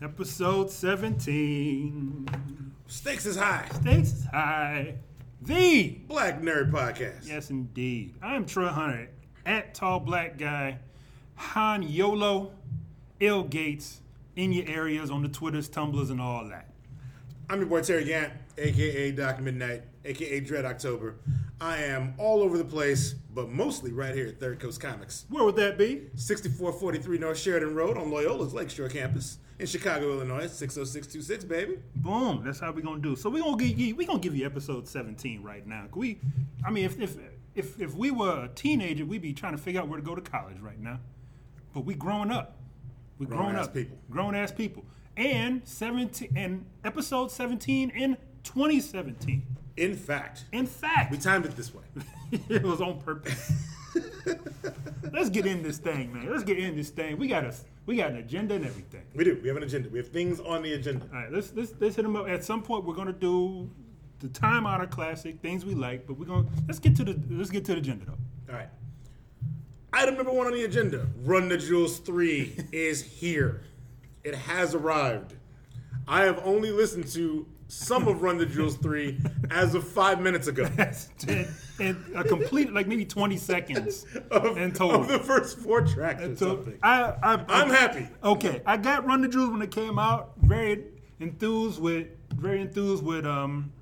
Episode 17. Stakes is high. Stakes is high. The. Black Nerd Podcast. Yes, indeed. I'm Troy Hunter at Tall Black Guy, Han Yolo, L Gates, in your areas on the Twitters, Tumblers, and all that. I'm your boy Terry Gant, aka Doc Midnight, aka Dread October. I am all over the place, but mostly right here at Third Coast Comics. Where would that be? 6443 North Sheridan Road on Loyola's Lakeshore campus in Chicago, Illinois. 60626, baby. Boom. That's how we're gonna do. So we're gonna give you we gonna give you episode 17 right now. We I mean if if if if we were a teenager, we'd be trying to figure out where to go to college right now. But we growing up. We grown Grown-ass up people. Grown ass people. And 17 and episode 17 in 2017. In fact, In fact, we timed it this way. it was on purpose. Let's get in this thing, man. Let's get in this thing. We got a we got an agenda and everything. We do. We have an agenda. We have things on the agenda. All right, let's let's let's hit them up. At some point, we're gonna do the time out of classic things we like, but we're gonna let's get to the let's get to the agenda though. All right. Item number one on the agenda Run the Jewels 3 is here. It has arrived. I have only listened to some of Run the Jewels 3 as of five minutes ago. In, in a complete like maybe twenty seconds Of, in total. of the first four tracks or something. I, I I'm happy. Okay, I got Run the Jewels when it came out. Very enthused with very enthused with um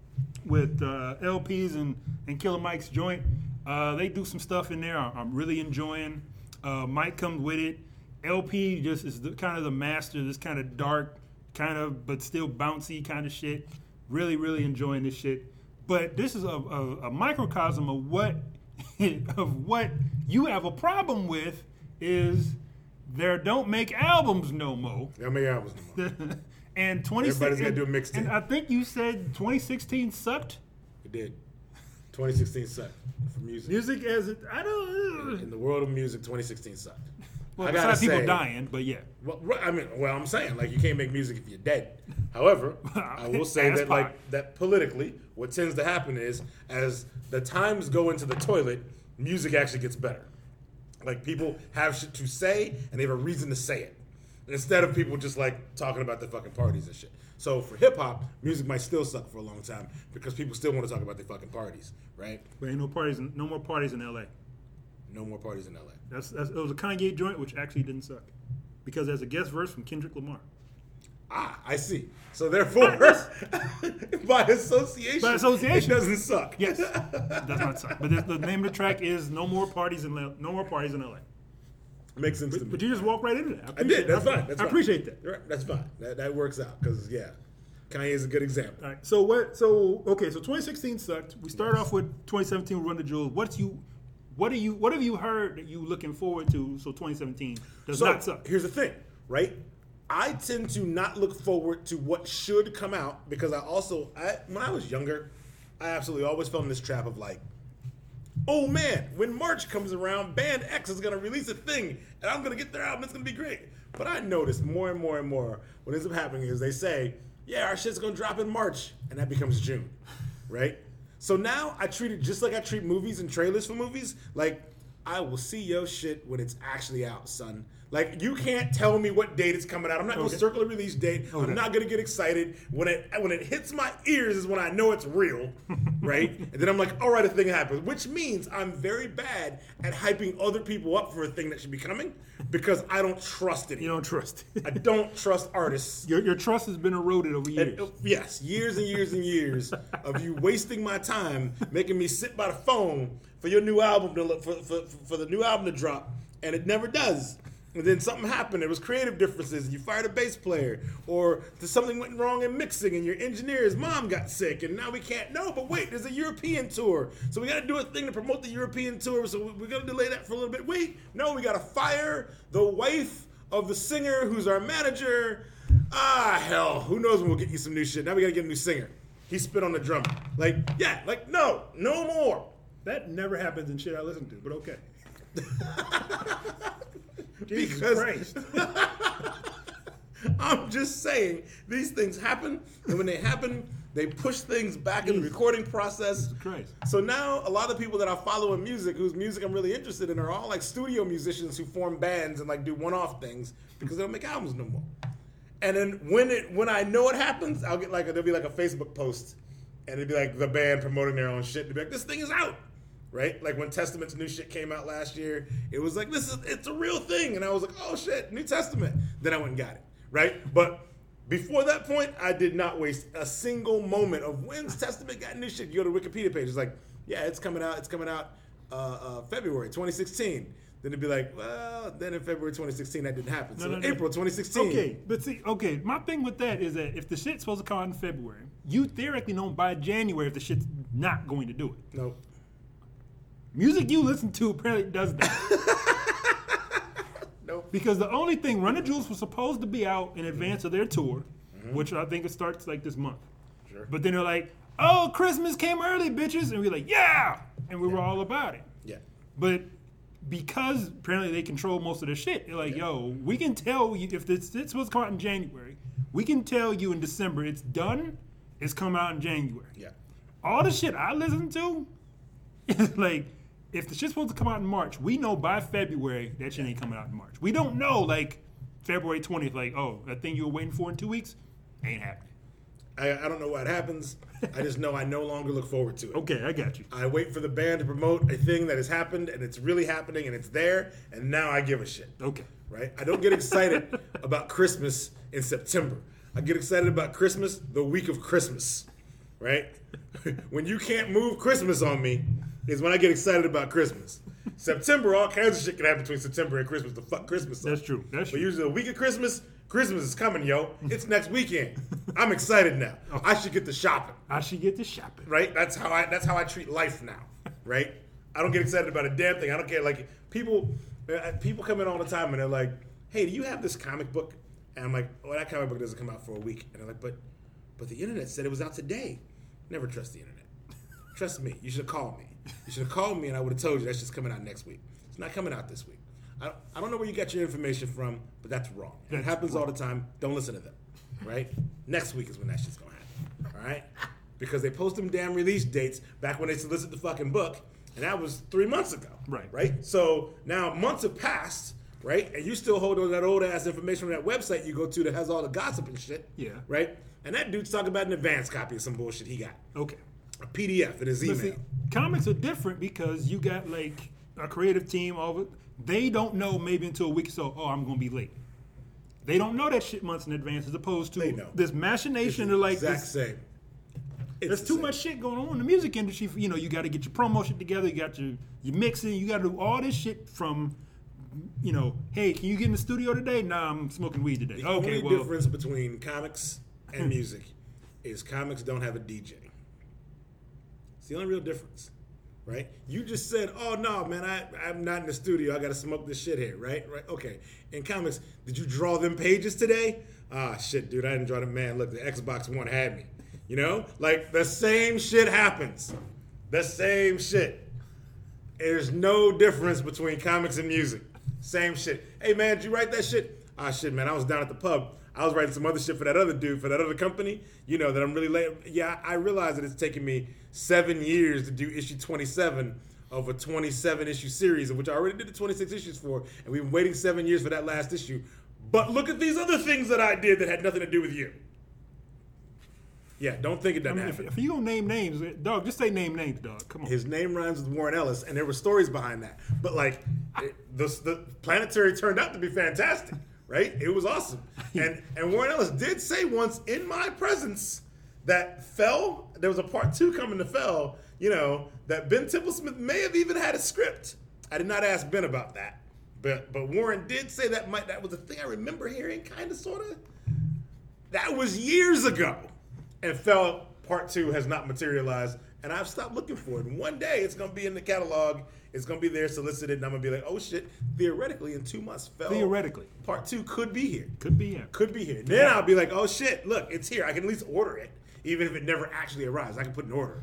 with uh, El-P's and and Killer Mike's joint. Uh, they do some stuff in there. I'm, I'm really enjoying. Uh, Mike comes with it. El-P just is the, kind of the master. This kind of dark, kind of but still bouncy kind of shit. Really, really enjoying this shit. But this is a, a, a microcosm of what of what you have a problem with is there don't make albums no more. How many albums no more? and 20 Everybody's gotta do a mixtape. And I think you said 2016 sucked. It did. 2016 sucked for music. Music as it, I don't. In the world of music, 2016 sucked. Well, I gotta besides people say- dying, but yeah. Well, I mean, well, I'm saying like you can't make music if you're dead. However, I will say that pie. like that politically, what tends to happen is as the times go into the toilet, music actually gets better. Like people have shit to say and they have a reason to say it instead of people just like talking about the fucking parties and shit. So for hip hop, music might still suck for a long time because people still want to talk about their fucking parties, right? But ain't no parties, in, no more parties in LA. No more parties in LA. That's, that's it was a Kanye joint, which actually didn't suck, because there's a guest verse from Kendrick Lamar. Ah, I see. So therefore, by association, By association. it doesn't suck. Yes, does not suck. But the, the name of the track is "No More Parties in L- No More Parties in LA." Makes sense to me. But you just walk right into that. I appreciate- did. That's fine. That's I fine. appreciate that. Right. That's fine. That, that works out because yeah, Kanye is a good example. All right. So what? So okay. So 2016 sucked. We start off with 2017 We Run the Jewels. What's you? What are you? What have you heard that you looking forward to? So 2017 does So not suck. here's the thing, right? I tend to not look forward to what should come out because I also, I, when I was younger, I absolutely always fell in this trap of like, oh man, when March comes around, Band X is gonna release a thing, and I'm gonna get their album. It's gonna be great. But I noticed more and more and more what ends up happening is they say, yeah, our shit's gonna drop in March, and that becomes June, right? So now I treat it just like I treat movies and trailers for movies. Like I will see your shit when it's actually out, son. Like you can't tell me what date it's coming out. I'm not gonna circle a release date. Okay. I'm not gonna get excited when it when it hits my ears is when I know it's real, right? and then I'm like, all right, a thing happens, which means I'm very bad at hyping other people up for a thing that should be coming because I don't trust it. You don't trust. It. I don't trust artists. your, your trust has been eroded over years. And, uh, yes, years and years and years of you wasting my time, making me sit by the phone for your new album to look, for, for, for the new album to drop, and it never does. And then something happened. There was creative differences, and you fired a bass player, or something went wrong in mixing, and your engineer's mom got sick, and now we can't. No, but wait, there's a European tour, so we got to do a thing to promote the European tour. So we- we're gonna delay that for a little bit. Wait, no, we got to fire the wife of the singer who's our manager. Ah, hell, who knows when we'll get you some new shit. Now we gotta get a new singer. He spit on the drum. Like, yeah, like, no, no more. that never happens in shit I listen to. But okay. Jesus Because- Christ. I'm just saying, these things happen, and when they happen, they push things back in the recording process. Christ. So now, a lot of people that I follow in music, whose music I'm really interested in, are all like studio musicians who form bands and like do one-off things because they don't make albums no more. And then when it when I know it happens, I'll get like a, there'll be like a Facebook post, and it'd be like the band promoting their own shit. They'll be like, "This thing is out." Right, like when Testament's new shit came out last year, it was like this is it's a real thing, and I was like, oh shit, New Testament. Then I went and got it, right? But before that point, I did not waste a single moment of when's Testament got new shit. You go to Wikipedia page, it's like, yeah, it's coming out, it's coming out uh, uh, February 2016. Then it'd be like, well, then in February 2016 that didn't happen. so no, no. April 2016. Okay, but see, okay, my thing with that is that if the shit's supposed to come out in February, you theoretically know by January if the shit's not going to do it. No. Music you listen to apparently does that. No. because the only thing Run the Jewels was supposed to be out in advance of their tour, mm-hmm. which I think it starts like this month. Sure. But then they're like, "Oh, Christmas came early, bitches," and we're like, "Yeah," and we were all about it. Yeah. But because apparently they control most of the shit, they're like, "Yo, we can tell you if this to come out in January, we can tell you in December it's done. It's come out in January." Yeah. all the shit I listen to is like, if the shit's supposed to come out in March, we know by February that shit ain't coming out in March. We don't know like February twentieth, like, oh, that thing you were waiting for in two weeks ain't happening. I, I don't know what happens. I just know I no longer look forward to it. Okay, I got you. I wait for the band to promote a thing that has happened and it's really happening and it's there, and now I give a shit. Okay. right? I don't get excited about Christmas in September. I get excited about Christmas the week of Christmas, right? when you can't move Christmas on me is when I get excited about Christmas. September, all kinds of shit can happen between September and Christmas. The fuck Christmas. up. That's true. That's true. But true. usually the week of Christmas, Christmas is coming, yo. It's next weekend. I'm excited now. I should get to shopping I should get to shopping. right? That's how I that's how I treat life now, right? I don't get excited about a damn thing. I don't care. Like people, uh, people come in all the time and they're like, "Hey, do you have this comic book?" And I'm like, "Oh, that comic book doesn't come out for a week." And they're like, "But, but the internet said it was out today." Never trust the internet. Trust me. You should called me. You should have called me, and I would have told you that's just coming out next week. It's not coming out this week. I, I don't know where you got your information from, but that's wrong. it That's happens all the time. Don't listen to them, right? Next week is when that shit's gonna happen. All right? Because they post them damn release dates back when they solicit the fucking book, and that was three months ago. Right. Right? So now months have passed, right? And you still hold on that old ass information from that website you go to that has all the gossip and shit. Yeah. Right? And that dude's talking about an advance copy of some bullshit he got. Okay. A PDF in his email. see, comics are different because you got like a creative team over. They don't know maybe until a week or so. Oh, I'm gonna be late. They don't know that shit months in advance, as opposed to this machination of like exact this, same. It's There's the too same. much shit going on in the music industry. You know, you got to get your promo shit together. You got your your mixing. You got to do all this shit from, you know, hey, can you get in the studio today? Nah, I'm smoking weed today. The okay, only well, difference between comics and hmm. music is comics don't have a DJ. It's the only real difference, right? You just said, "Oh no, man, I I'm not in the studio. I got to smoke this shit here." Right? Right? Okay. In comics, did you draw them pages today? Ah, shit, dude, I didn't draw them. Man, look, the Xbox One had me. You know, like the same shit happens. The same shit. There's no difference between comics and music. Same shit. Hey man, did you write that shit? Ah shit, man. I was down at the pub. I was writing some other shit for that other dude, for that other company. You know that I'm really late. Yeah, I realize that it's taken me seven years to do issue 27 of a 27 issue series, of which I already did the 26 issues for, and we've been waiting seven years for that last issue. But look at these other things that I did that had nothing to do with you. Yeah, don't think it doesn't mean, if, happen. if you gonna name names, eh, dog, just say name names, dog. Come on. His name rhymes with Warren Ellis, and there were stories behind that. But like, it, the, the planetary turned out to be fantastic, right? It was awesome. And and Warren Ellis did say once in my presence that Fell, there was a part two coming to Fell. You know that Ben Templesmith may have even had a script. I did not ask Ben about that, but but Warren did say that might that was a thing I remember hearing, kind of, sort of. That was years ago. And Fell Part 2 has not materialized. And I've stopped looking for it. And one day it's going to be in the catalog. It's going to be there solicited. And I'm going to be like, oh shit, theoretically, in two months, Fell Theoretically, Part 2 could be here. could be yeah. Could be here. Then I'll be like, oh shit, look, it's here. I can at least order it. Even if it never actually arrives, I can put an order.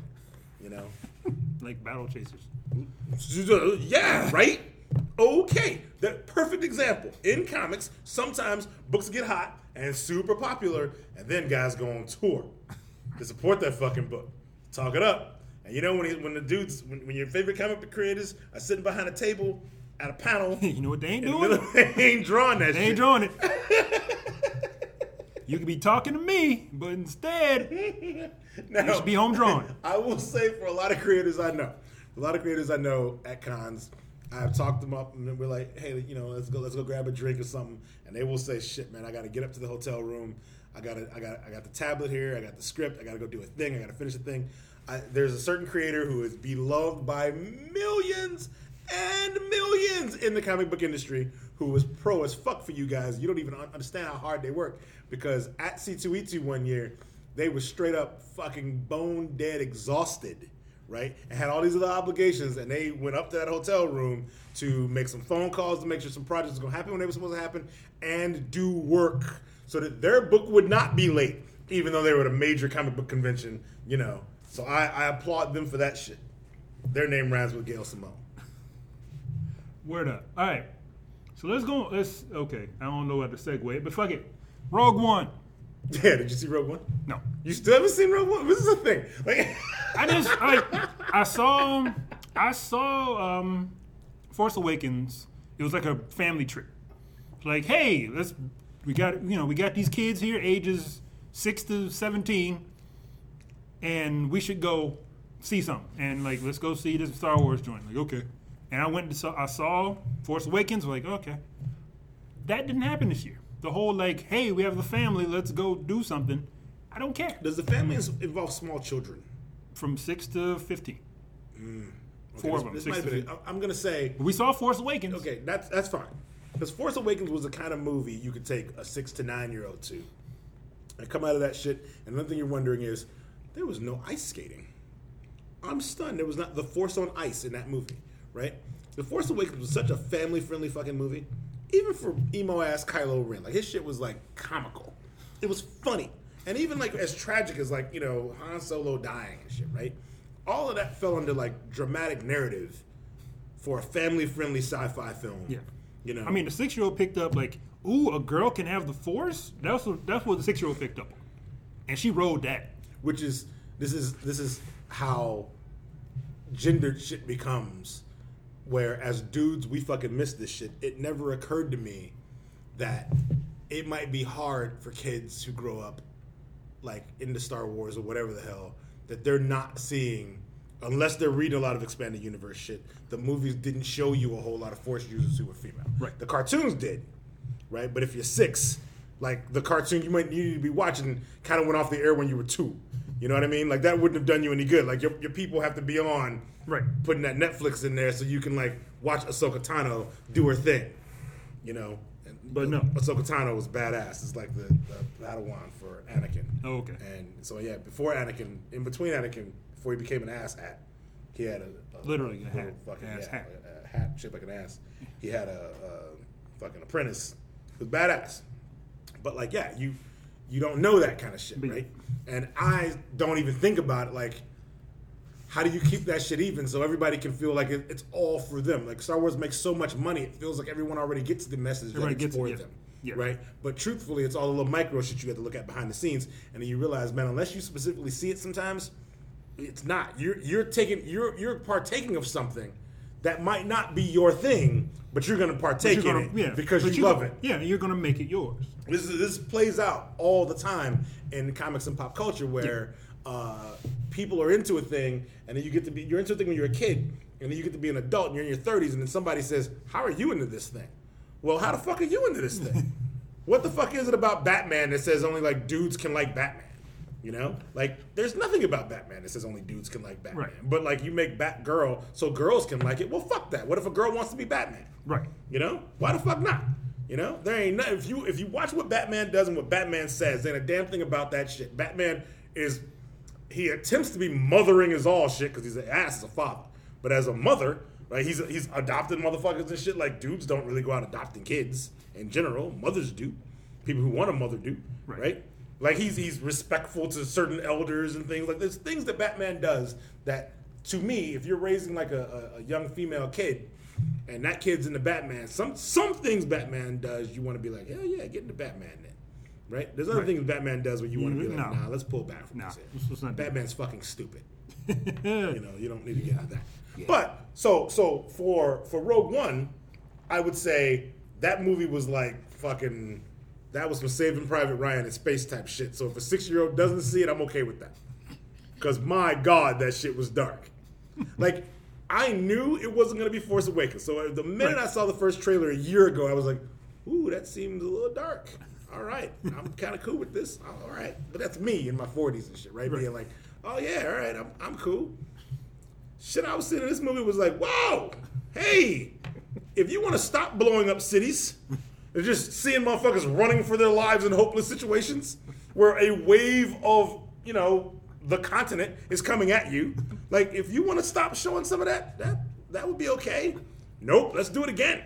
You know? like battle chasers. Yeah, right? Okay. The perfect example. In comics, sometimes books get hot and super popular, and then guys go on tour to support that fucking book. Talk it up. And you know when he, when the dudes when, when your favorite comic book creators are sitting behind a table at a panel, you know what they ain't the doing? they ain't drawing that They shit. ain't drawing it. You could be talking to me, but instead, now, you should be home drawing. I will say for a lot of creators I know, a lot of creators I know at cons, I've talked them up and we're like, hey, you know, let's go, let's go grab a drink or something, and they will say, shit, man, I got to get up to the hotel room. I got I got, I got the tablet here. I got the script. I got to go do a thing. I got to finish a thing. I, there's a certain creator who is beloved by millions and millions in the comic book industry who was pro as fuck for you guys. You don't even understand how hard they work because at C2E2 one year, they were straight up fucking bone dead exhausted, right? And had all these other obligations, and they went up to that hotel room to make some phone calls to make sure some projects were gonna happen when they were supposed to happen and do work so that their book would not be late, even though they were at a major comic book convention, you know. So I, I applaud them for that shit. Their name rhymes with Gail Simone. Word up. All right. So let's go. Let's okay. I don't know how to segue, but fuck it. Rogue One. Yeah, did you see Rogue One? No. You still haven't seen Rogue One? This is a thing. Like, I just I I saw I saw um Force Awakens. It was like a family trip. Like, hey, let's we got you know we got these kids here, ages six to seventeen, and we should go see something. And like, let's go see this Star Wars joint. Like, okay. And I went to saw, I saw Force Awakens. Like, okay, that didn't happen this year. The whole like, hey, we have the family, let's go do something. I don't care. does the family ins- involve small children? From six to fifteen. Mm. Okay, Four this- of them. This might. I'm gonna say. We saw Force Awakens. Okay, that's that's fine. Because Force Awakens was the kind of movie you could take a six to nine year old to, and come out of that shit. And one thing you're wondering is, there was no ice skating. I'm stunned. There was not the Force on ice in that movie, right? The Force Awakens was such a family friendly fucking movie, even for emo ass Kylo Ren. Like his shit was like comical. It was funny, and even like as tragic as like you know Han Solo dying and shit, right? All of that fell under like dramatic narrative for a family friendly sci fi film. Yeah. You know, I mean, the six year old picked up like, ooh, a girl can have the Force. That's what that's what the six year old picked up on, and she rode that. Which is this is this is how gendered shit becomes where as dudes we fucking miss this shit. It never occurred to me that it might be hard for kids who grow up like into Star Wars or whatever the hell that they're not seeing unless they're reading a lot of expanded universe shit the movies didn't show you a whole lot of force users who were female. Right. the cartoons did right? But if you're six like the cartoon you might need to be watching kind of went off the air when you were two you know what i mean like that wouldn't have done you any good like your, your people have to be on Right. putting that netflix in there so you can like watch ahsoka tano do her thing you know And But no. ahsoka tano was badass it's like the, the padawan for anakin Oh, okay. and so yeah, before Anakin, in between Anakin, before he became an ass hat, he had a, a Literally a hat. fucking Ass yeah, hat. a, a hat shaped like an ass. He had a, a fucking apprentice was badass, but like yeah, you you don't know that kind of shit, right? And I don't even think about it like. How do you keep that shit even so everybody can feel like it, it's all for them? Like Star Wars makes so much money, it feels like everyone already gets the message Everybody that it's gets it, for yeah. them, Yeah. right? But truthfully, it's all the little micro shit you have to look at behind the scenes, and then you realize, man, unless you specifically see it, sometimes it's not. You're you're taking you're you're partaking of something that might not be your thing, but you're going to partake You're in gonna- it because you love it. Yeah, you're gonna make it yours. This is, this plays out all the time in comics and pop culture where uh, people are into a thing, and then you get to be you're into a thing when you're a kid, and then you get to be an adult, and you're in your 30s, and then somebody says, "How are you into this thing?" Well, how the fuck are you into this thing? what the fuck is it about Batman that says only like dudes can like Batman? You know, like there's nothing about Batman that says only dudes can like Batman. Right. But like you make Batgirl so girls can like it. Well, fuck that. What if a girl wants to be Batman? Right. You know, why the fuck not? You know, there ain't nothing. If you if you watch what Batman does and what Batman says, ain't a damn thing about that shit. Batman is he attempts to be mothering his all shit because he's an ass as a father, but as a mother, right? He's he's adopted motherfuckers and shit. Like dudes don't really go out adopting kids in general. Mothers do. People who want a mother do, Right. right? Like he's he's respectful to certain elders and things like there's things that Batman does that to me, if you're raising like a, a, a young female kid and that kid's into Batman, some some things Batman does you want to be like, hell yeah, get into Batman then. Right? There's other Right. things Batman does where you want to be like, mm-hmm. no. nah, let's pull back from Nah, this. let's- let's not do Batman's fucking stupid. You know, you don't need to get out of that. But so so for for Rogue One, I would say that movie was like fucking that was some Saving Private Ryan and space type shit. So if a six year old doesn't see it, I'm okay with that. Because my God, that shit was dark. like, I knew it wasn't going to be Force Awakens. So the minute Right. I saw the first trailer a year ago, I was like, ooh, that seems a little dark. All right, I'm kind of cool with this. All right. But that's me in my 40s and shit, right? Right. Being like, oh, yeah, all right, I'm, I'm cool. Shit, I was seeing in this movie was like, wow, hey, if you want to stop blowing up cities and just seeing motherfuckers running for their lives in hopeless situations where a wave of, you know, the continent is coming at you, like if you want to stop showing some of that, that that would be okay. Nope, let's do it again.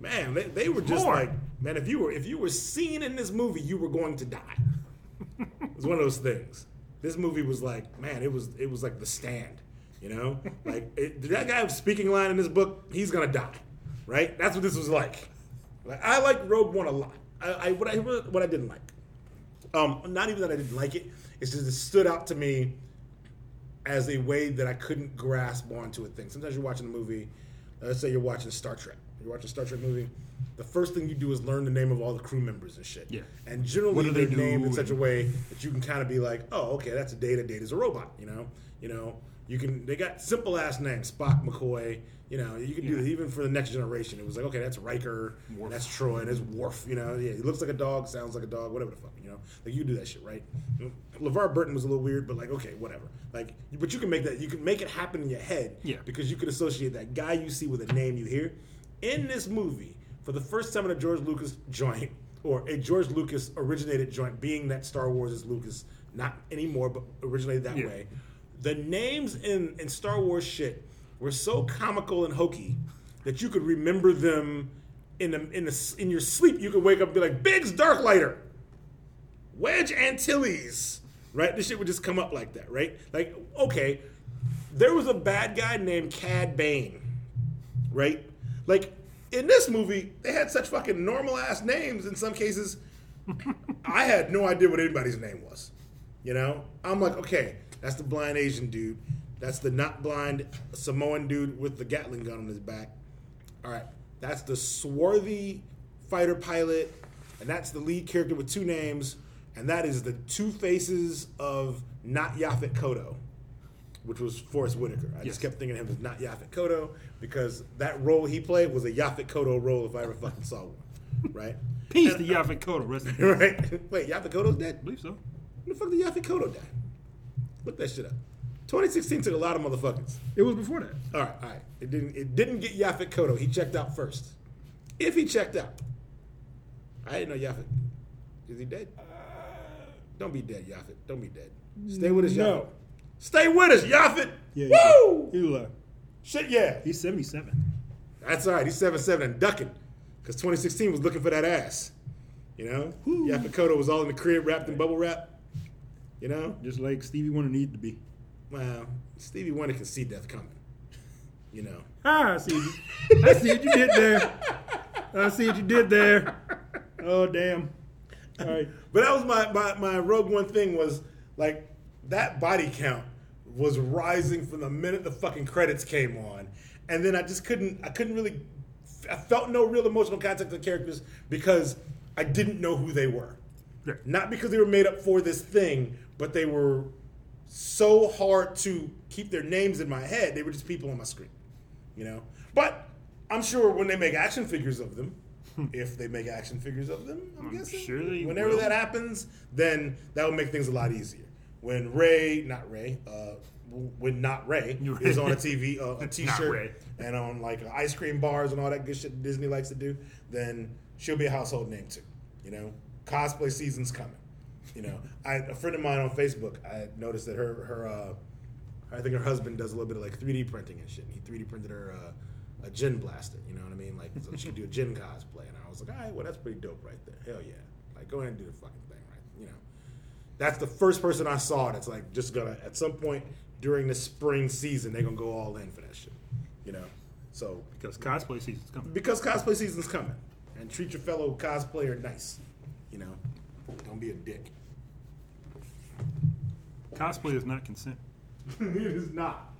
Man, they, they were just More. like, man, if you were if you were seen in this movie, you were going to die. It's one of those things. This movie was like, man, it was it was like the stand, you know? Like it, that guy speaking line in this book, he's gonna die, right? That's what this was like. Like I like Rogue One a lot. I, I what I what I didn't like, um, not even that I didn't like it. It's just it stood out to me as a way that I couldn't grasp onto a thing. Sometimes you're watching a movie. Let's say you're watching Star Trek. You're watching a Star Trek movie. The first thing you do is learn the name of all the crew members and shit. Yeah. And generally do they they're named in such a way that you can kind of be like, oh, okay, that's a Data. Data's a robot. You know. You know. You can. They got simple ass names: Spock, McCoy. You know. You can do Yeah. even for the next generation. It was like, okay, that's Riker. That's Troi. And that's Worf. You know. Yeah. He looks like a dog. Sounds like a dog. Whatever the fuck. You know. Like you do that shit, right? LeVar Burton was a little weird, but like, okay, whatever. Like, but you can make that. You can make it happen in your head. Yeah. Because you could associate that guy you see with a name you hear. In this movie, for the first time in a George Lucas joint, or a George Lucas originated joint, being that Star Wars is Lucas, not anymore, but originated that Yeah. way. The names in, in Star Wars shit were so comical and hokey that you could remember them in in in your sleep. You could wake up and be like, Biggs Darklighter, Wedge Antilles, right? This shit would just come up like that, right? Like, okay, there was a bad guy named Cad Bane, right? Like in this movie, they had such fucking normal ass names in some cases. I had no idea what anybody's name was. You know, I'm like, okay, that's the blind Asian dude. That's the not blind Samoan dude with the Gatling gun on his back. All right, that's the swarthy fighter pilot, and that's the lead character with two names, and that is the two faces of not Yaphet Kotto, which was Forest Whitaker. I Yes. just kept thinking of him as not Yaphet Kotto because that role he played was a Yaphet Kotto role if I ever fucking saw one, right? Peace to uh, Yaphet Kotto. Rest in right? Wait, Yaphet Kotto's dead? I believe so. When the fuck did Yaphet Kotto die? Look that shit up. 2016 took a lot of motherfuckers. It was before that. All right, all right. It didn't. It didn't get Yaphet Kotto. He checked out first. If he checked out, I didn't know Yaphet. Is he dead? Uh, Don't be dead, Yaphet. Don't be dead. Stay with us. No. Stay with us, Yaphet. Yeah. Woo! He was alive. Shit, yeah. He's 77. That's all right. He's seven seven and ducking because 2016 was looking for that ass. You know, Woo. Yaphet Kotto was all in the crib wrapped in bubble wrap. You know, Just like Stevie Wonder needed to be. Well, Stevie Wonder can see death coming. You know. Ah, I see. You, I see what you did there. I see what you did there. Oh damn. All right. But that was my, my, my Rogue One thing was like that body count was rising from the minute the fucking credits came on. And then I just couldn't I couldn't really I felt no real emotional contact with the characters because I didn't know who they were. Yeah. Not because they were made up for this thing, but they were so hard to keep their names in my head. They were just people on my screen. You know? But I'm sure when they make action figures of them, if they make action figures of them, I'm, I'm guessing. sure whenever will. that happens, then that will make things a lot easier. When Ray, not Ray, uh, when not Ray is on a TV, uh, a T-shirt, and on like ice cream bars and all that good shit Disney likes to do, then she'll be a household name too. You know, cosplay season's coming. You know, I, a friend of mine on Facebook, I noticed that her her uh, I think her husband does a little bit of like 3D printing and shit. And he 3D printed her uh, a Jyn blaster. You know what I mean? Like so she could do a Jyn cosplay, and I was like, all right, well that's pretty dope right there. Hell yeah! Like go ahead and do the fucking thing, right? You know, that's the first person I saw that's like just gonna at some point during the spring season they're gonna go all in for that shit. You know, so Because cosplay season's coming. because cosplay season's coming, and treat your fellow cosplayer nice. You know, don't be a dick. Cosplay is not consent. it is not.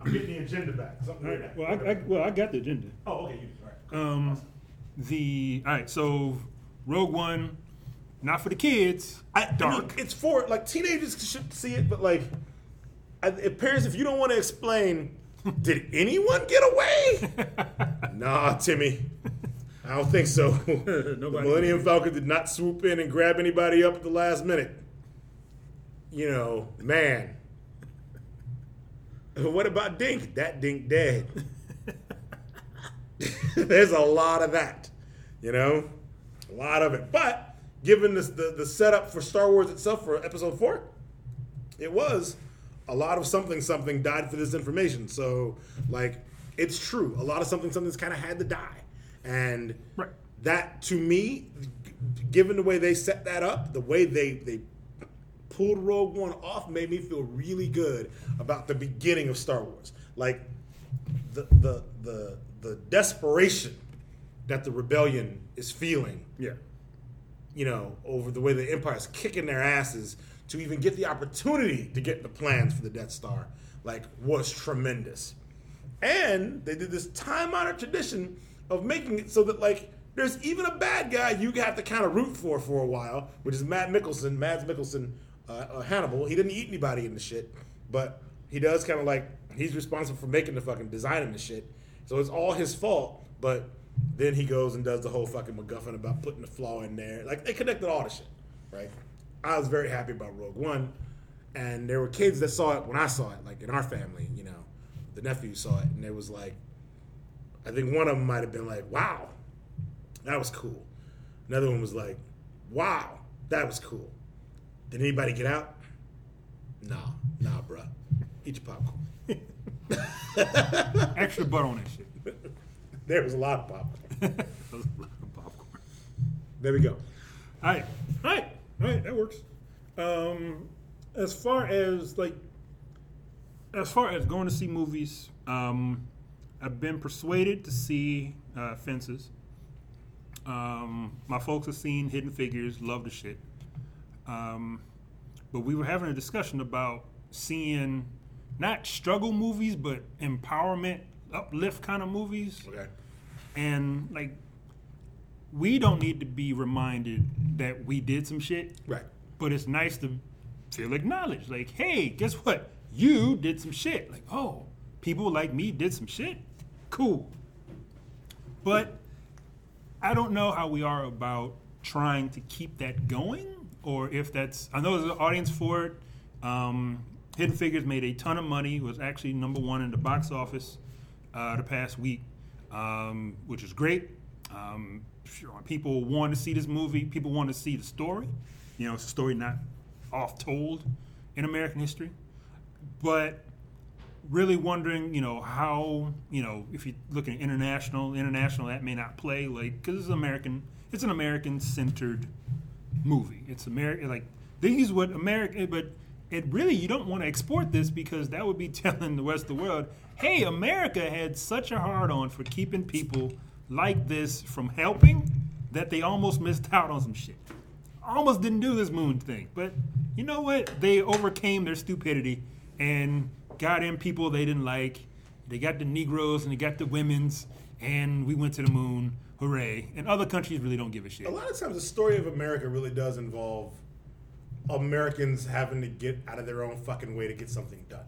I'm getting the agenda back. Something All like that. Well, I, I well I got the agenda. oh, okay. You, all right. Um, the all right. So Rogue One, not for the kids. I, I mean, dark. it's for like teenagers should see it, but like, I, it parents, if you don't want to explain, did anyone get away? nah, Timmy, I don't think so. the Millennium Falcon did not swoop in and grab anybody up at the last minute. You know, man. What about Dink? That Dink dead. There's a lot of that, you know, a lot of it. But given this, the the setup for Star Wars itself for Episode Four, it was a lot of something something died for this information. So like, it's true. A lot of something something's kind of had to die, and Right. that to me, given the way they set that up, the way they they pulled Rogue One off made me feel really good about the beginning of Star Wars. Like the the the the desperation that the rebellion is feeling, yeah. you know, over the way the Empire's kicking their asses to even get the opportunity to get the plans for the Death Star, like was tremendous. And they did this time-honored tradition of making it so that like there's even a bad guy you have to kind of root for for a while, which is Matt Mickelson, Mads Mikkelsen, uh, uh, Hannibal. He didn't eat anybody in the shit, but he does kind of like he's responsible for making the fucking designing the shit. So it's all his fault. But then he goes and does the whole fucking MacGuffin about putting the flaw in there. Like they connected all the shit, right? I was very happy about Rogue One, and there were kids that saw it when I saw it, like in our family, you know, the nephew saw it, and it was like, I think one of them might have been like, "Wow, that was cool." Another one was like, "Wow, that was cool." Did anybody get out? Nah, nah, bruh. Eat your popcorn. Extra butter on that shit. There was a lot of popcorn. That was a lot of popcorn. There we go. All right, all right, all right. That works. Um, as far as like, as far as going to see movies, um, I've been persuaded to see uh, Fences. Um, my folks have seen Hidden Figures, love the shit. Um, but we were having a discussion about seeing not struggle movies, but empowerment, uplift kind of movies Okay. and like we don't need to be reminded that we did some shit Right. but it's nice to feel acknowledged like hey guess what you did some shit like oh people like me did some shit cool. But i don't know how we are about trying to keep that going or if that's i know there's an audience for it. Um, hidden figures made a ton of money was actually number one in the box office uh, the past week um, which is great. Um, people want to see this movie. People want to see the story. You know it's a story not off told in american history. But really wondering, you know, how, you know, if you look at international, international, that may not play like because it's American, it's an American-centered movie. It's American, like these what America, eh, but it really you don't want to export this because that would be telling the rest of the world, hey, America had such a hard on for keeping people like this from helping that they almost missed out on some shit. Almost didn't do this moon thing, but you know what? They overcame their stupidity and got in people they didn't like. They got the Negroes and they got the women's, and we went to the moon. Hooray! And other countries really don't give a shit. A lot of times, the story of America really does involve Americans having to get out of their own fucking way to get something done.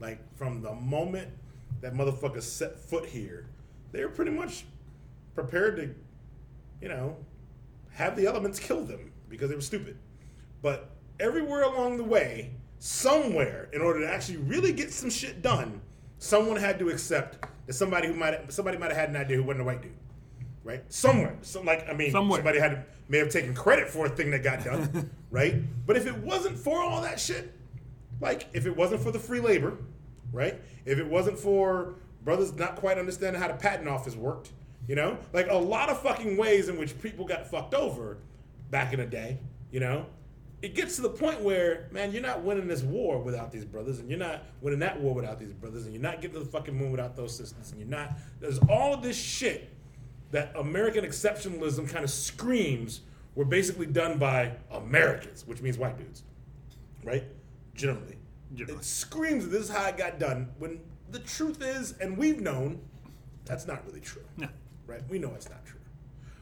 Like from the moment that motherfuckers set foot here, they were pretty much prepared to, you know, have the elements kill them because they were stupid. But everywhere along the way, somewhere, in order to actually really get some shit done, someone had to accept that somebody who might somebody might have had an idea who wasn't a white dude, right? Somewhere, so like I mean, Somewhere. somebody had may have taken credit for a thing that got done, right? But if it wasn't for all that shit, like if it wasn't for the free labor, right? If it wasn't for brothers not quite understanding how the patent office worked, you know, like a lot of fucking ways in which people got fucked over back in the day, you know. It gets to the point where, man, you're not winning this war without these brothers, and you're not winning that war without these brothers, and you're not getting to the fucking moon without those sisters, and you're not. There's all of this shit that American exceptionalism kind of screams were basically done by Americans, which means white dudes, right? Generally. Generally. It screams that this is how it got done when the truth is, and we've known, that's not really true, Yeah. right? We know it's not true.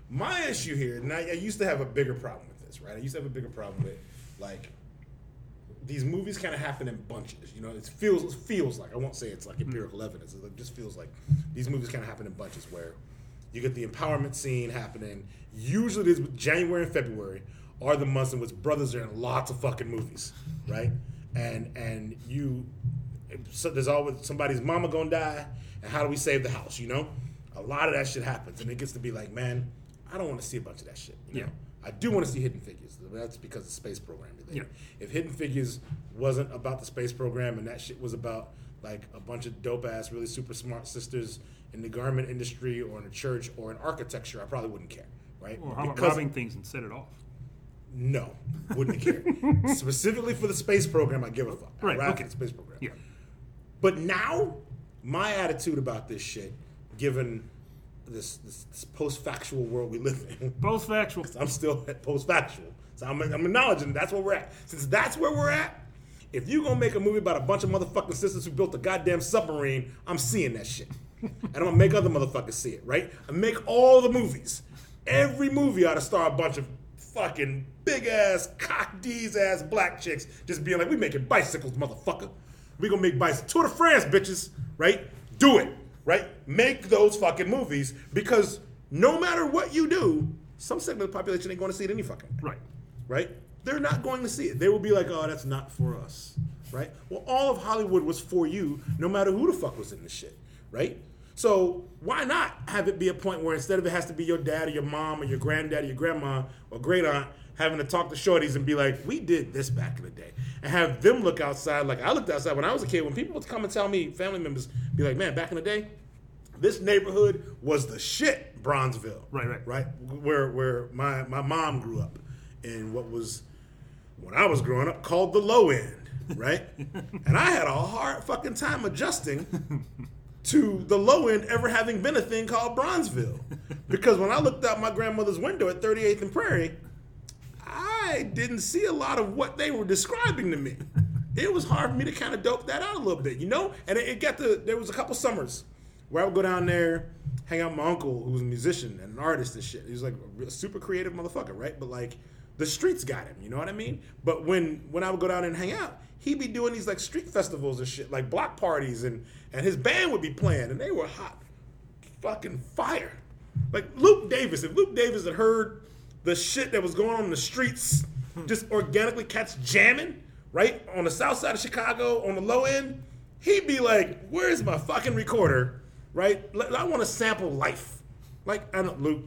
My issue here, and I, I used to have a bigger problem with this, right? I used to have a bigger problem with like these movies kind of happen in bunches. You know, it feels it feels like I won't say it's like mm-hmm. empirical evidence. It just feels like these movies kind of happen in bunches where you get the empowerment scene happening. Usually, this January and February are the months in which brothers are in lots of fucking movies, right? And and you, so there's always somebody's mama gonna die, and how do we save the house? You know, a lot of that shit happens, and it gets to be like, man, I don't want to see a bunch of that shit. You know? Yeah. I do want to see Hidden Figures. That's because of the space program. Yeah. If Hidden Figures wasn't about the space program and that shit was about like a bunch of dope ass, really super smart sisters in the garment industry or in a church or in architecture, I probably wouldn't care, right? Or how Because- robbing things and set it off? no, wouldn't care. Specifically for the space program, I give a fuck. Right, okay. the space program. Yeah. But now, my attitude about this shit, given this, this, this post-factual world we live in, Post factual. I'm still at post-factual. So I'm, I'm acknowledging that's where we're at. Since that's where we're at, if you gonna make a movie about a bunch of motherfucking sisters who built a goddamn submarine, I'm seeing that shit. and I'm gonna make other motherfuckers see it, right? And make all the movies. Every movie ought to star a bunch of fucking big ass, cock D's ass black chicks just being like, we making bicycles, motherfucker. We gonna make bicycles. Tour de France, bitches, right? Do it, right? Make those fucking movies because no matter what you do, some segment of the population ain't gonna see it any fucking way Right. right? They're not going to see it. They will be like, oh, that's not for us, right? Well, all of Hollywood was for you, no matter who the fuck was in the shit, right? So why not have it be a point where instead of it has to be your dad or your mom or your granddad or your grandma or great aunt having to talk to shorties and be like, we did this back in the day, and have them look outside like I looked outside when I was a kid. When people would come and tell me, family members, be like, man, back in the day, this neighborhood was the shit, Bronzeville. Right, right. Right? Where where my, my mom grew up in what was when I was growing up called the low end, right? and I had a hard fucking time adjusting to the low end ever having been a thing called Bronzeville. Because when I looked out my grandmother's window at 38th and Prairie, I didn't see a lot of what they were describing to me. It was hard for me to kind of dope that out a little bit, you know? And it, it got to, there was a couple summers where I would go down there, hang out with my uncle, who was a musician and an artist and shit. He was like a super creative motherfucker, right? But like, the streets got him, you know what I mean? But when when I would go down and hang out, he'd be doing these like street festivals and shit, like block parties, and and his band would be playing, and they were hot, fucking fire. Like Luke Davis, if Luke Davis had heard the shit that was going on in the streets, just organically catch jamming, right on the south side of Chicago, on the low end, he'd be like, "Where's my fucking recorder?" Right? I want to sample life. Like, I don't, Luke,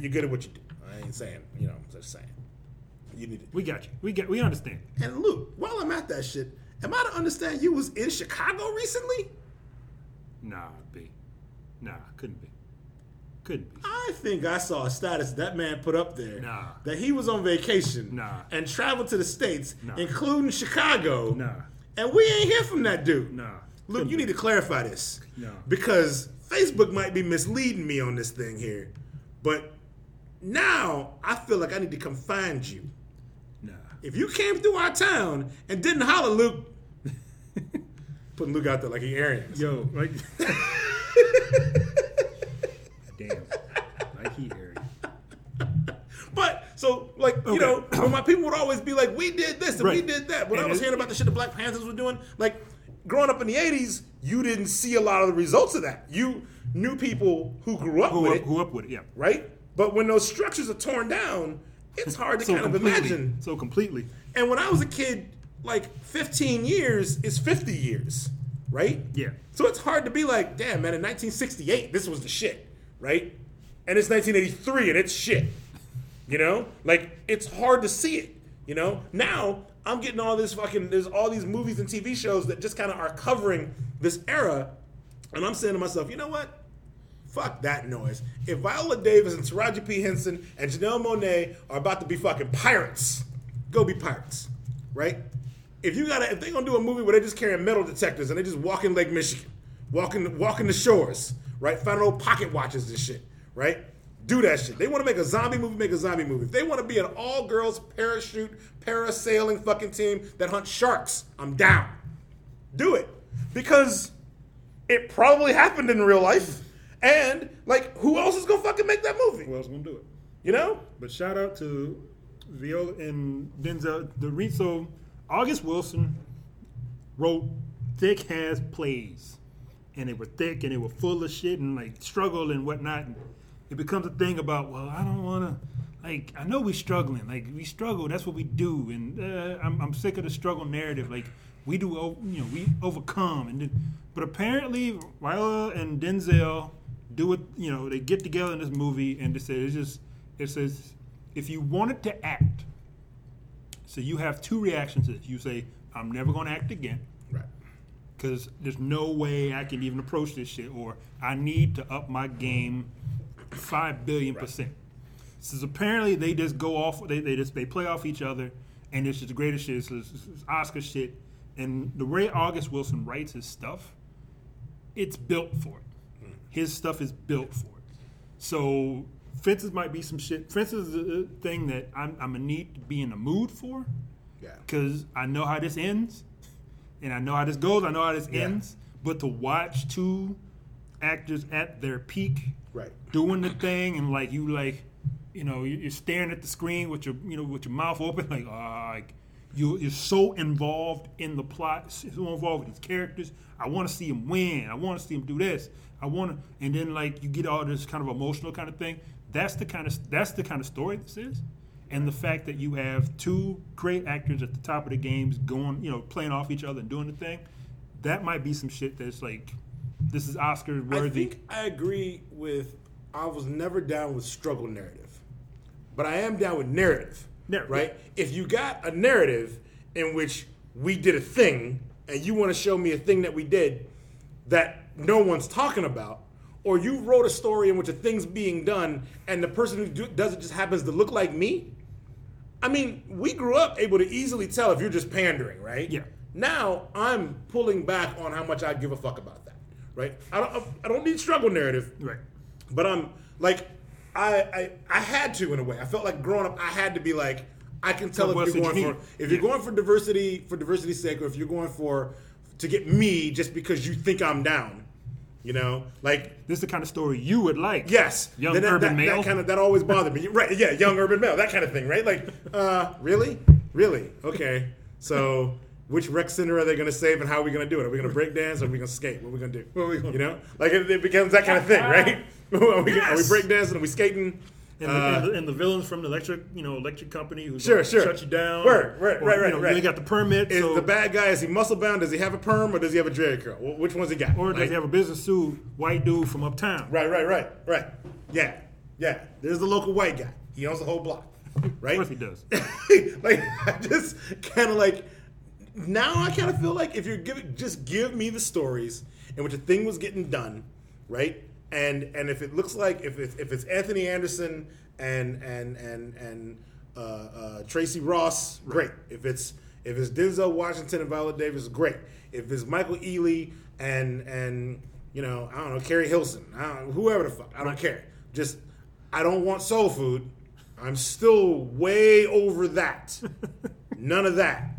you're good at what you do. I ain't saying, you know, I'm just saying. You need it. We got you. We get. We understand. And Luke, while I'm at that shit, am I to understand you was in Chicago recently? Nah, B. Nah, couldn't be. Couldn't be. I think I saw a status that man put up there Nah. that he was on vacation Nah. and traveled to the states, Nah. including Chicago. Nah. And we ain't hear from that dude. Nah. Luke, you be. need to clarify this. No. Because Facebook might be misleading me on this thing here. But now I feel like I need to come find you. Nah. If you came through our town and didn't holler, Luke, putting Luke out there like he Arian. Yo, like. Damn. Like he airy. But so like you Okay. know, my people would always be like, "We did this and we did that." When I was hearing about the shit the Black Panthers were doing, like growing up in the '80s, you didn't see a lot of the results of that. You knew people who grew up Who with up, it, who up with it? Yeah. right? But when those structures are torn down, it's hard to So kind of imagine. So completely. And when I was a kid, like 15 years is 50 years, right? Yeah. So it's hard to be like, damn, man, in 1968, this was the shit, right? And it's 1983 and it's shit. You know? Like, it's hard to see it, you know? Now, I'm getting all this fucking, there's all these movies and TV shows that just kind of are covering this era. And I'm saying to myself, you know what? Fuck that noise. If Viola Davis and Taraji P. Henson and Janelle Monáe are about to be fucking pirates, go be pirates, right? If you gotta, if they gonna do a movie where they just carrying metal detectors and they just walk in Lake Michigan, walking, walking the shores, right? Finding old pocket watches and shit, right? Do that shit. They want to make a zombie movie, make a zombie movie. If they want to be an all girls parachute parasailing fucking team that hunts sharks, I'm down. Do it because it probably happened in real life And like, who else is gonna fucking make that movie? Who else gonna do it? You know? But shout out to Viola and Denzel. So August Wilson wrote thick ass plays, and they were thick and they were full of shit and like struggle and whatnot. It becomes a thing about well, I don't want to. Like I know we're struggling, like we struggle. That's what we do, and uh, I'm, I'm sick of the struggle narrative. Like we do, you know, we overcome, and then, but apparently Viola and Denzel do it. You know, they get together in this movie, and they say it's just it says if you wanted to act, so you have two reactions to this. You say I'm never going to act again. Because there's no way I can even approach this shit, or I need to up my game five billion percent. Since apparently they just go off, they, they just they play off each other, and it's just the greatest shit. It's, it's- it's Oscar shit, and the way August Wilson writes his stuff, it's built for it. Hmm. His stuff is built for it. So fences might be some shit. Fences is a a thing that I'm, I'm gonna need to be in the mood for Yeah. because I know how this ends, and I know how this goes. I know how this Yeah. ends. But to watch two actors at their peak, Right. doing the thing, and like you like, you know, you- you're staring at the screen with your, you know, with your mouth open, like, ah, like you, you're so involved in the plot, so involved with these characters. I want to see them win. I want to see them do this. I want to, and then like you get all this kind of emotional kind of thing. That's the kind of that's the kind of story this is and the fact that you have two great actors at the top of the games going, you know, playing off each other and doing the thing, that might be some shit that's like, this is Oscar worthy. I think I agree with. I was never down with struggle narrative, but I am down with narrative. Narrative. Right? If you got a narrative in which we did a thing, and you want to show me a thing that we did that no one's talking about, or you wrote a story in which a thing's being done, and the person who do, does it just happens to look like me. I mean, we grew up able to easily tell if you're just pandering, right? Yeah. Now I'm pulling back on how much I give a fuck about that, right? I don't. I don't need struggle narrative, right. but I'm like, I, I I had to in a way. I felt like growing up, I had to be like, I can tell So if you're going you for if you're Yeah. going for diversity for diversity's sake, or if you're going for to get me just because you think I'm down, you know, like This is the kind of story you would like. Yes, Young that, urban that, male. That kind of that always bothered me. Right? Yeah, young urban male, that kind of thing, right? Like, uh, really, really? Okay. So, which rec center are they going to save, and how are we going to do it? Are we going to break dance, or are we going to skate? What are we going to do? What are we gonna you know, like it, it becomes that kind of thing, right? are, we, are we break dancing? Are we skating? And, the, Uh, and, the, and the villains from the electric, you know, electric company who Sure, sure. shut you down. Word, right, or, right, you right, know, right. You got the permit. is so, the bad guy is he muscle bound? Does he have a perm, or does he have a dread curl? Which one's he got? or does Like- he have a business suit? White dude from uptown. Right, right, right, right. Yeah, yeah. There's the local white guy. He owns the whole block, right? Of course he does. like I just kind of like now I kind of feel like if you're giving just give me the stories in which a thing was getting done, right? And and if it looks like if it's, if it's Anthony Anderson and and and and uh, uh, Tracee Ross, great. If it's if it's Denzel Washington and Viola Davis, great. If it's Michael Ealy and and you know I don't know Keri Hilson, I don't, whoever the fuck, I don't care. Just I don't want soul food. I'm still way over that. None of that.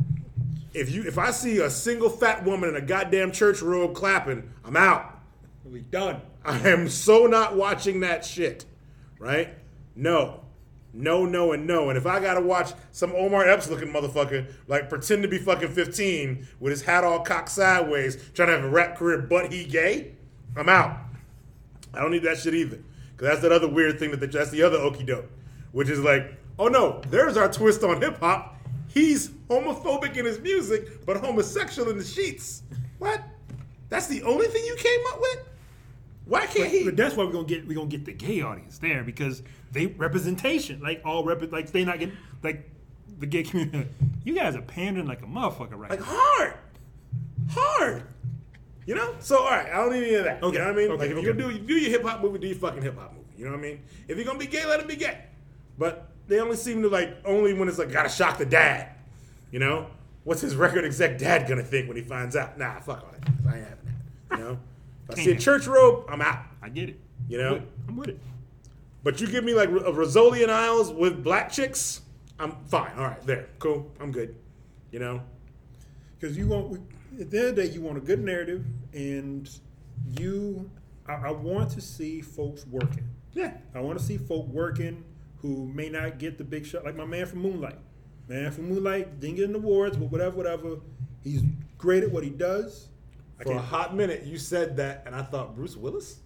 If you if I see a single fat woman in a goddamn church robe clapping, I'm out. We done. I am so not watching that shit. Right? No. No, no, and no. And if I gotta watch some Omar Epps looking motherfucker like pretend to be fucking 15 with his hat all cocked sideways, trying to have a rap career, but he gay, I'm out. I don't need that shit either. Cause that's that other weird thing that that's the other okey doke, which is like, oh no, there's our twist on hip hop. He's homophobic in his music, but homosexual in the sheets. What? That's the only thing you came up with? Why can't he? But that's why we're gonna get we're gonna get the gay audience there because they representation like all rep like they not getting like the gay community. You guys are pandering like a motherfucker right like now. hard, hard. You know. So all right, I don't need any of that. Okay, You know what I mean? okay, like if okay. you're gonna do do your hip hop movie, do your fucking hip hop movie. You know what I mean? If you're gonna be gay, let him be gay. But they only seem to like only when it's like gotta shock the dad. You know. What's his record exec dad gonna think when he finds out? Nah, fuck all that. I ain't having that. You know. If I see a church robe, I'm out. I get it. You know? I'm with it. I'm with it. But you give me like a Rizzoli and Isles with black chicks, I'm fine. All right, there, cool. I'm good. You know. Because you want at the end of the day, you want a good narrative, and you I, I want to see folks working. Yeah. I want to see folk working who may not get the big shot, like my man from Moonlight. Man from Moonlight didn't get an awards, but whatever, whatever. He's great at what he does. I For a hot minute, you said that, and I thought Bruce Willis.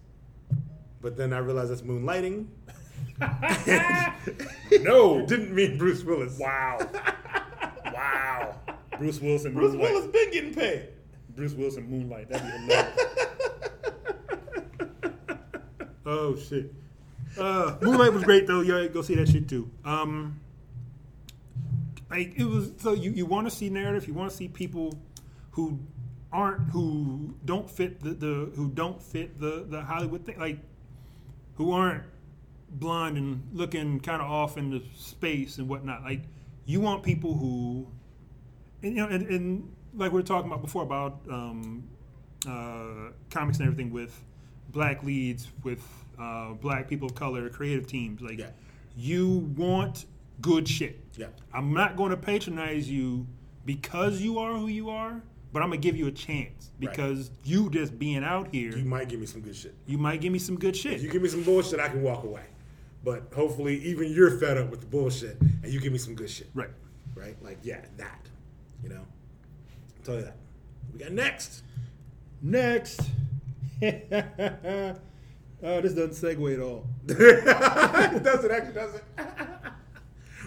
But then I realized that's moonlighting. no. You didn't mean Bruce Willis. Wow. wow. Bruce Wilson. Bruce Moonlight. Willis been getting paid. Bruce Wilson Moonlight. That'd be hilarious. oh shit. Uh, Moonlight was great though. Yeah, go see that shit too. Um, like it was. So you, you want to see narrative. You want to see people who aren't who don't fit the, the who don't fit the the Hollywood thing. Like who aren't blonde and looking kind of off into space and whatnot. Like you want people who and you know, and, and like we were talking about before about um, uh, comics and everything with black leads, with uh, black people of color, creative teams. Like, Yeah. you want good shit. Yeah. I'm not going to patronize you because you are who you are, but I'm gonna give you a chance Right. because you just being out here, You might give me some good shit. you might give me some good shit. If you give me some bullshit, I can walk away. But hopefully, even you're fed up with the bullshit, and you give me some good shit. right. Right? Like, yeah, that. You know? I'll tell you that. We got next. Next. oh, this doesn't segue at all. It doesn't actually? Does it?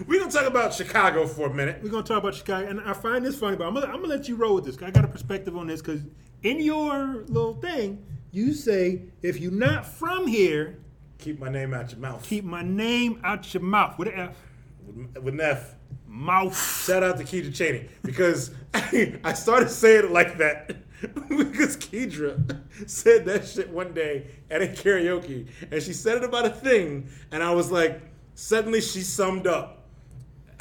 We're gonna talk about Chicago for a minute. We're gonna talk about Chicago, and I find this funny, but I'm gonna, I'm gonna let you roll with this. I got a perspective on this because in your little thing, you say if you're not from here, Keep my name out your mouth. keep my name out your mouth with an F. with, with an F. Mouth. Shout out to Kedra Cheney because I started saying it like that because Kedra said that shit one day at a karaoke and she said it about a thing and I was like, suddenly she summed up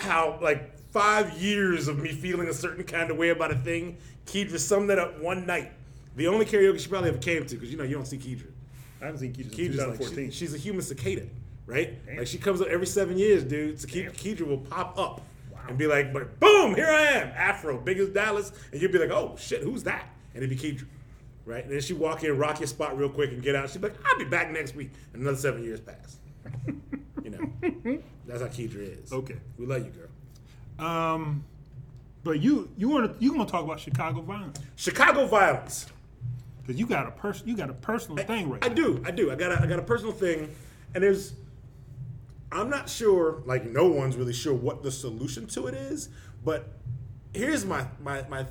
how like five years of me feeling a certain kind of way about a thing. Kedra summed that up one night. The only karaoke she probably ever came to because you know you don't see Kedra. I haven't seen Keith since Kedra's like 2014. she- she's a human cicada, right? Damn. Like she comes up every seven years, dude. So Ke- Damn. Kedra will pop up Wow. and be like, "But boom, here I am, Afro, big as Dallas," and you'll be like, "Oh shit, who's that?" And it'd be Kedra, right? And then she walk in, rock your spot real quick, and get out. She'd be like, "I'll be back next week." And another seven years pass. you know, that's how Kedra is. Okay. we love you, girl. Um, but you you want to you gonna talk about Chicago violence Chicago violence. because you got a person you got a personal thing right I now. do, I do. I got a, I got a personal thing, and there's. I'm not sure, like no one's really sure what the solution to it is, but here's my my my.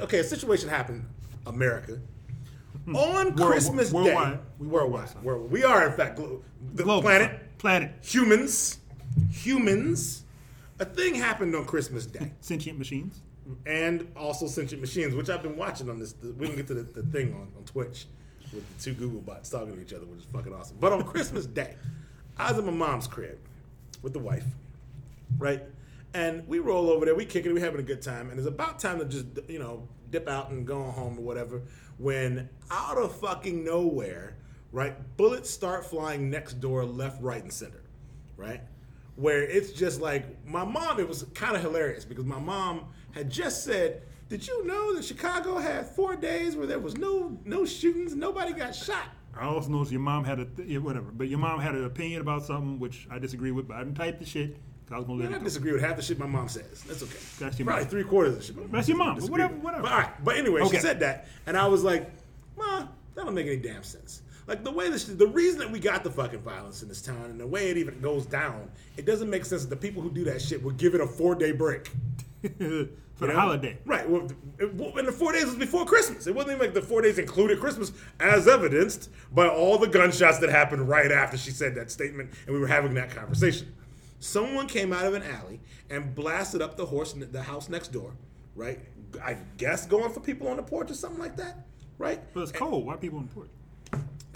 Okay, a situation happened, America, on Christmas worldwide. Day. We worldwide, worldwide. worldwide. We are in fact glo- the Global. planet, planet humans, humans. A thing happened on Christmas Day sentient machines. and also sentient machines, which I've been watching on this. We can get to the, the thing on, on Twitch with the two Google bots talking to each other, which is fucking awesome. But on Christmas Day, I was in my mom's crib with the wife, right? And we roll over there, we kicking it, we having a good time, and it's about time to just you know dip out and go home or whatever. When out of fucking nowhere, right, bullets start flying next door, left, right, and center, right? Where it's just like my mom. It was kind of hilarious because my mom had just said, "Did you know that Chicago had four days where there was no no shootings, nobody got shot?" I also noticed your mom had a th- yeah, whatever, but your mom had an opinion about something which I disagree with, but I didn't type the shit. I was gonna let I disagree with half the shit my mom says. That's okay. That's your Probably mom. three quarters of the shit. my That's your mom, but whatever, whatever. But all right. But anyway, Okay. she said that, and I was like, "Ma, that don't make any damn sense." Like the way this, the reason that we got the fucking violence in this town, and the way it even goes down, it doesn't make sense that the people who do that shit would give it a four day break. for You the know? holiday. Right. Well, and the four days was before Christmas. It wasn't even like the four days included Christmas, as evidenced by all the gunshots that happened right after she said that statement and we were having that conversation. Someone came out of an alley and blasted up the horse, the house next door, right? I guess going for people on the porch or something like that, right? But it's cold. Why people on the porch?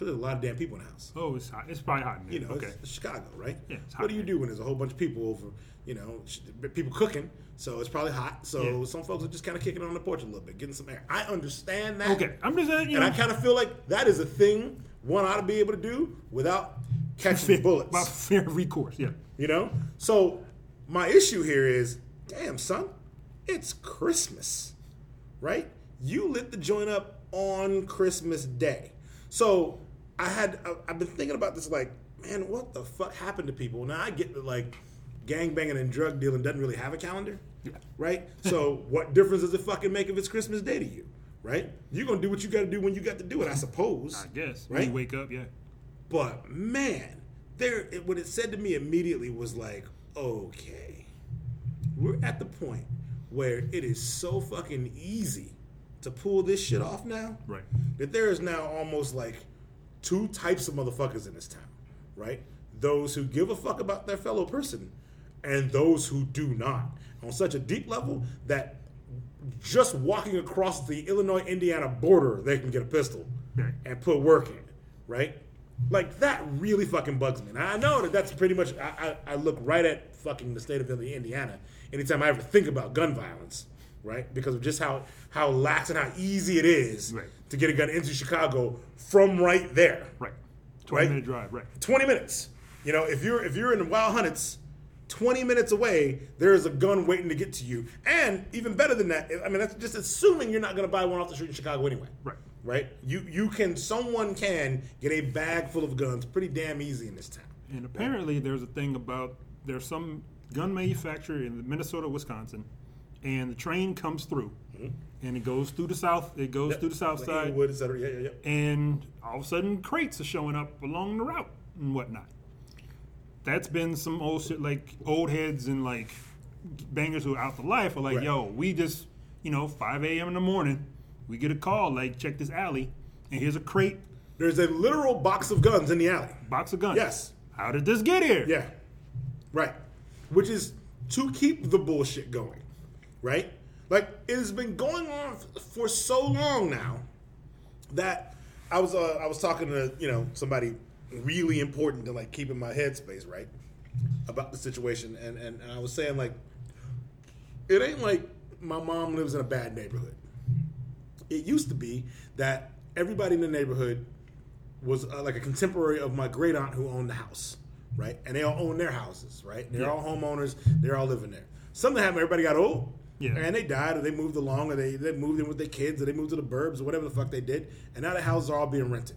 Because there's a lot of damn people in the house. Oh, it's hot. It's probably hot in there. You know, okay. it's, it's Chicago, right? Yeah, it's what do you do when there's a whole bunch of people over? You know, sh- people cooking, so it's probably hot. So Yeah. some folks are just kind of kicking it on the porch a little bit, getting some air. I understand that. Okay, I'm just saying, you and I kind of feel like that is a thing one ought to be able to do without catching fair, bullets. About fair recourse, yeah. You know? So my issue here is, damn son, it's Christmas. Right? You lit the joint up on Christmas Day. So I had I've been thinking about this like, man, what the fuck happened to people? Now I get that like gangbanging and drug dealing doesn't really have a calendar, Yeah. right? so what difference does it fucking make if it's Christmas Day to you, right? You're gonna do what you got to do when you got to do it, I suppose. I guess. When Right? you wake up, yeah. But man, there it, what it said to me immediately was like, okay, we're at the point where it is so fucking easy to pull this shit off now Right. that there is now almost like two types of motherfuckers in this town, right? Those who give a fuck about their fellow person and those who do not on such a deep level that just walking across the Illinois Indiana border, they can get a pistol and put work in, right? Like that really fucking bugs me. And I know that that's pretty much, I, I, I look right at fucking the state of Illinois, Indiana anytime I ever think about gun violence, right? Because of just how, how lax and how easy it is Right. To get a gun into Chicago from right there. Right. 20 Right? minute drive, right. 20 minutes. You know, if you're if you're in the Wild Hunnets, 20 minutes away, there is a gun waiting to get to you. And even better than that, I mean, that's just assuming you're not going to buy one off the street in Chicago anyway. Right. Right? You you can someone can get a bag full of guns pretty damn easy in this town. And apparently, there's a thing about there's some gun manufacturer in Minnesota, Wisconsin, and the train comes through, mm-hmm. and it goes through the south. It goes through the south Like side, et cetera. Yeah, yeah, yeah. and all of a sudden, crates are showing up along the route and whatnot. That's been some old shit, like old heads and like bangers who are out for life are like, Right. yo, we just, you know, 5 a.m. in the morning, we get a call, like, check this alley, and here's a crate, There's a literal box of guns in the alley. box of guns. Yes. How did this get here? Yeah. Right. Which is to keep the bullshit going. Right? Like it has been going on for so long now that I was uh, I was talking to, you know, somebody really important to like keep in my headspace, right? About the situation and, and, and I was saying like it ain't like my mom lives in a bad neighborhood. It used to be that everybody in the neighborhood was uh, like a contemporary of my great aunt who owned the house, right? And they all own their houses, right? They're Yeah. all homeowners. They're all living there. Something happened. Everybody got old. Yeah. And they died, or they moved along, or they, they moved in with their kids, or they moved to the burbs, or whatever the fuck they did. And now the houses are all being rented.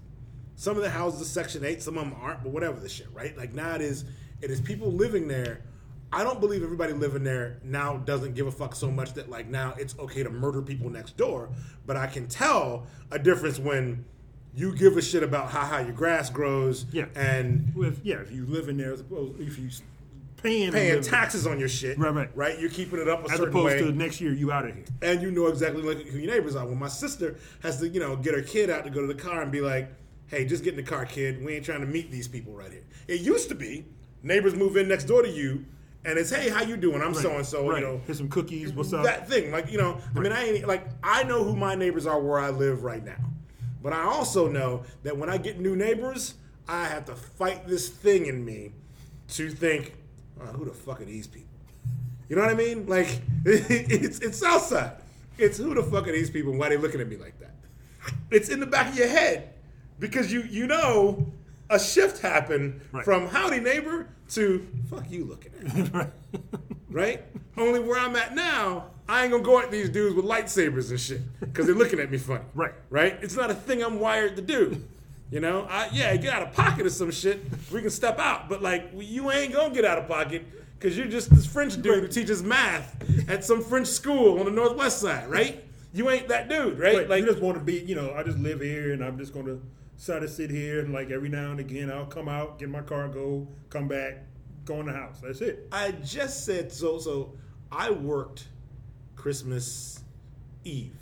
Some of the houses are Section 8, some of them aren't, but whatever the shit, right? Like now it is, it is people living there. I don't believe everybody living there now doesn't give a fuck so much that like now it's okay to murder people next door. But I can tell a difference when you give a shit about how high your grass grows Yeah. and If, yeah, if you live in there, as opposed if you paying paying taxes on your shit. Right, right. Right? You're keeping it up a as certain opposed way. to next year you out of here. and you know exactly like who your neighbors are. When my sister has to, you know, get her kid out to go to the car and be like, "Hey, just get in the car, kid. We ain't trying to meet these people right here." It used to be neighbors move in next door to you, and it's, "Hey, how you doing? I'm so and so." You know, Here's some cookies. What's up? that thing. Like you know, I mean, I ain't like I know who my neighbors are where I live right now, but I also know that when I get new neighbors, I have to fight this thing in me to think, oh, who the fuck are these people? You know what I mean? Like it's it's Southside. It's who the fuck are these people? and Why they looking at me like that? It's in the back of your head because you you know a shift happened Right. from howdy neighbor to fuck you looking at. me right. right? Only where I'm at now, I ain't gonna go at these dudes with lightsabers and shit because they're looking at me funny. Right. Right? It's not a thing I'm wired to do. You know, I, yeah, get out of pocket or some shit. We can step out, but like you ain't gonna get out of pocket because you're just this French dude who teaches math at some French school on the northwest side, right? You ain't that dude, right? Right, Like, you just want to be, you know, I just live here and I'm just going to try to sit here and like every now and again I'll come out, get my car, go, come back, go in the house. That's it. I just said so. So I worked Christmas Eve,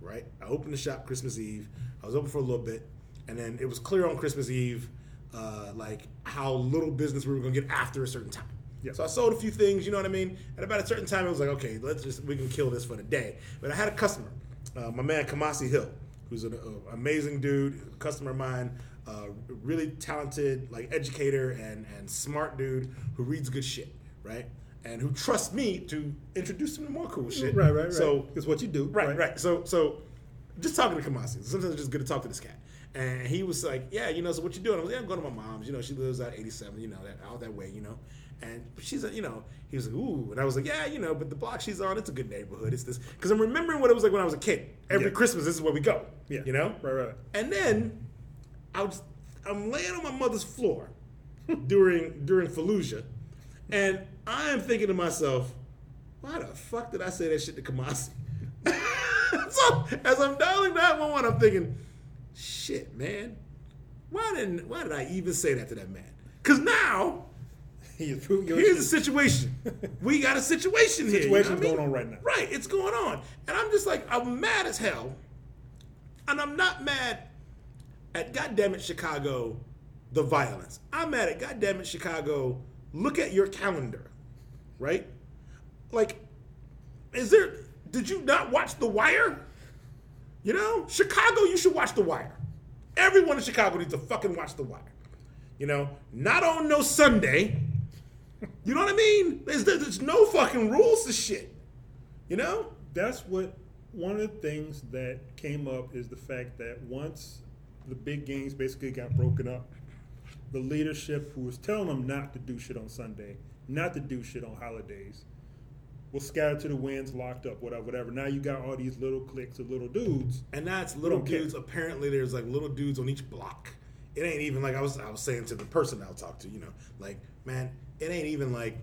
right? I opened the shop Christmas Eve. I was open for a little bit, and then it was clear on Christmas Eve, uh, like how little business we were gonna get after a certain time. Yeah. So I sold a few things, you know what I mean. At about a certain time, it was like, okay, let's just we can kill this for the day. But I had a customer, uh, my man Kamasi Hill, who's an uh, amazing dude, customer of mine, uh, really talented, like educator and and smart dude who reads good shit, right? And who trusts me to introduce him to more cool shit. Right, right, right. So it's what you do. Right, right. So, so just talking to Kamasi. Sometimes it's just good to talk to this cat. And he was like, "Yeah, you know, so what you doing?" I was like, yeah, "I'm going to my mom's. You know, she lives out 87. You know, that out that way. You know." And she's, you know, he was like, "Ooh," and I was like, "Yeah, you know, but the block she's on, it's a good neighborhood. It's this." Because I'm remembering what it was like when I was a kid. Every Yeah. Christmas, this is where we go. Yeah. You know. Right, right. And then I was I'm laying on my mother's floor during during Fallujah, and I am thinking to myself, why the fuck did I say that shit to Kamasi? so as I'm dialing 911, I'm thinking, shit, man, why didn't why did I even say that to that man? Because now He is proving your here's the situation. We got a situation here. you know Situation's I mean? going on right now. Right, it's going on. And I'm just like, I'm mad as hell. And I'm not mad at goddamn it, Chicago, the violence. I'm mad at goddamn it, Chicago, look at your calendar. Right? Like, is there did you not watch The Wire? You know? Chicago, you should watch The Wire. Everyone in Chicago needs to fucking watch The Wire. You know, not on no Sunday. You know what I mean? There's, there's no fucking rules to shit. You know? That's what one of the things that came up is the fact that once the big games basically got broken up, the leadership who was telling them not to do shit on Sunday, not to do shit on holidays, was scattered to the winds, locked up, whatever, whatever. Now you got all these little cliques of little dudes. And that's little don't care. dudes. Apparently, there's like little dudes on each block. It ain't even like I was. I was saying to the person I'll talk to. You know, like man, it ain't even like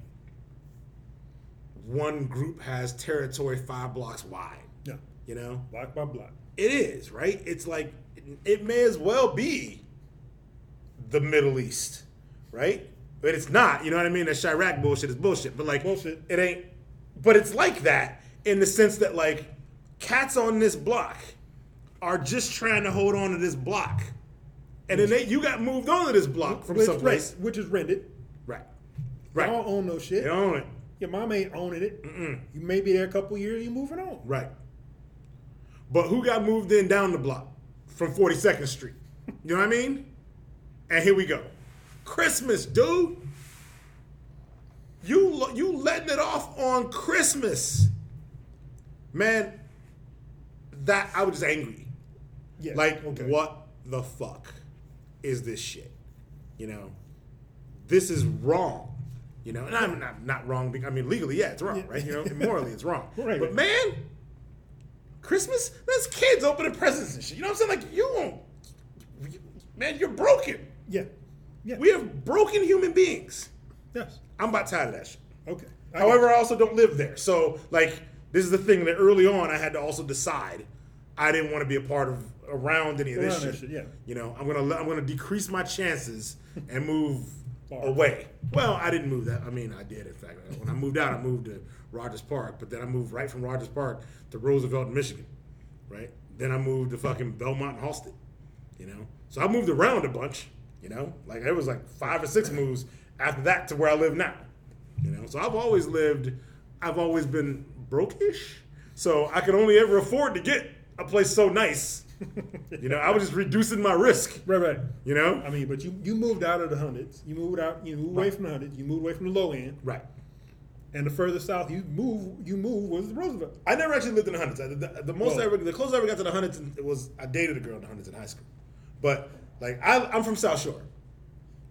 one group has territory five blocks wide. Yeah, You know, block by block. it is right. It's like it may as well be the Middle East, right? But it's not. You know what I mean? That Chiraq bullshit is bullshit. But like Bullshit. it ain't. But it's like that in the sense that like cats on this block are just trying to hold on to this block, and then they you got moved on to this block from which, someplace. right, which is rented. Right. Right. Don't own no shit. They own it. Your mom ain't owning it. Mm. You may be there a couple years, you moving on. Right. But who got moved in down the block from 42nd Street? You know what I mean? And here we go. Christmas, dude. You you letting it off on Christmas. Man, that I was just angry. Yeah. Like, okay. what the fuck is this shit? You know, this is wrong. You know, and I'm not, not wrong. I mean, legally, yeah, it's wrong, Yeah. right? You know, morally, it's wrong. Right, But man, Christmas, there's kids opening presents and shit. You know what I'm saying? Like, you won't, man, you're broken. Yeah. Yeah. We have broken human beings. Yes. I'm about tired of that shit. Okay. I However, I also don't live there. So, like, this is the thing that early on I had to also decide I didn't want to be a part of around any of this shit. shit, yeah. You know, I'm gonna I'm gonna decrease my chances and move away. Well, I didn't move that. I mean, I did. In fact, when I moved out, I moved to Rogers Park, but then I moved right from Rogers Park to Roosevelt, Michigan. Right. Then I moved to fucking Belmont and Halsted. You know, so I moved around a bunch. You know, like it was like five or six moves after that to where I live now. You know, so I've always lived. I've always been broke-ish, so I could only ever afford to get a place so nice. You know, I was just reducing my risk. Right, right. You know, I mean, but you, you moved out of the hundreds. You moved out. You moved away Right. from the hundreds. You moved away from the low end. right? And the further south you move, you move was Roosevelt. I never actually lived in the hundreds. I- The, the most I ever, the closest I ever got to the hundreds was I dated a girl in the hundreds in high school. But like I, I'm from South Shore,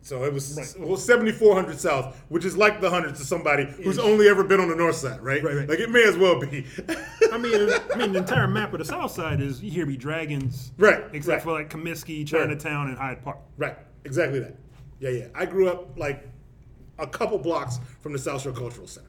so it was Right. was 7400 South, which is like the hundreds to somebody who's Ish. only ever been on the north side, right? Right, right. Like it may as well be. I mean, I mean, the entire map of the south side is you hear me dragons, Right, Except right. for like Comiskey, Chinatown, and Hyde Park. right, exactly that. Yeah, yeah. I grew up like a couple blocks from the South Shore Cultural Center,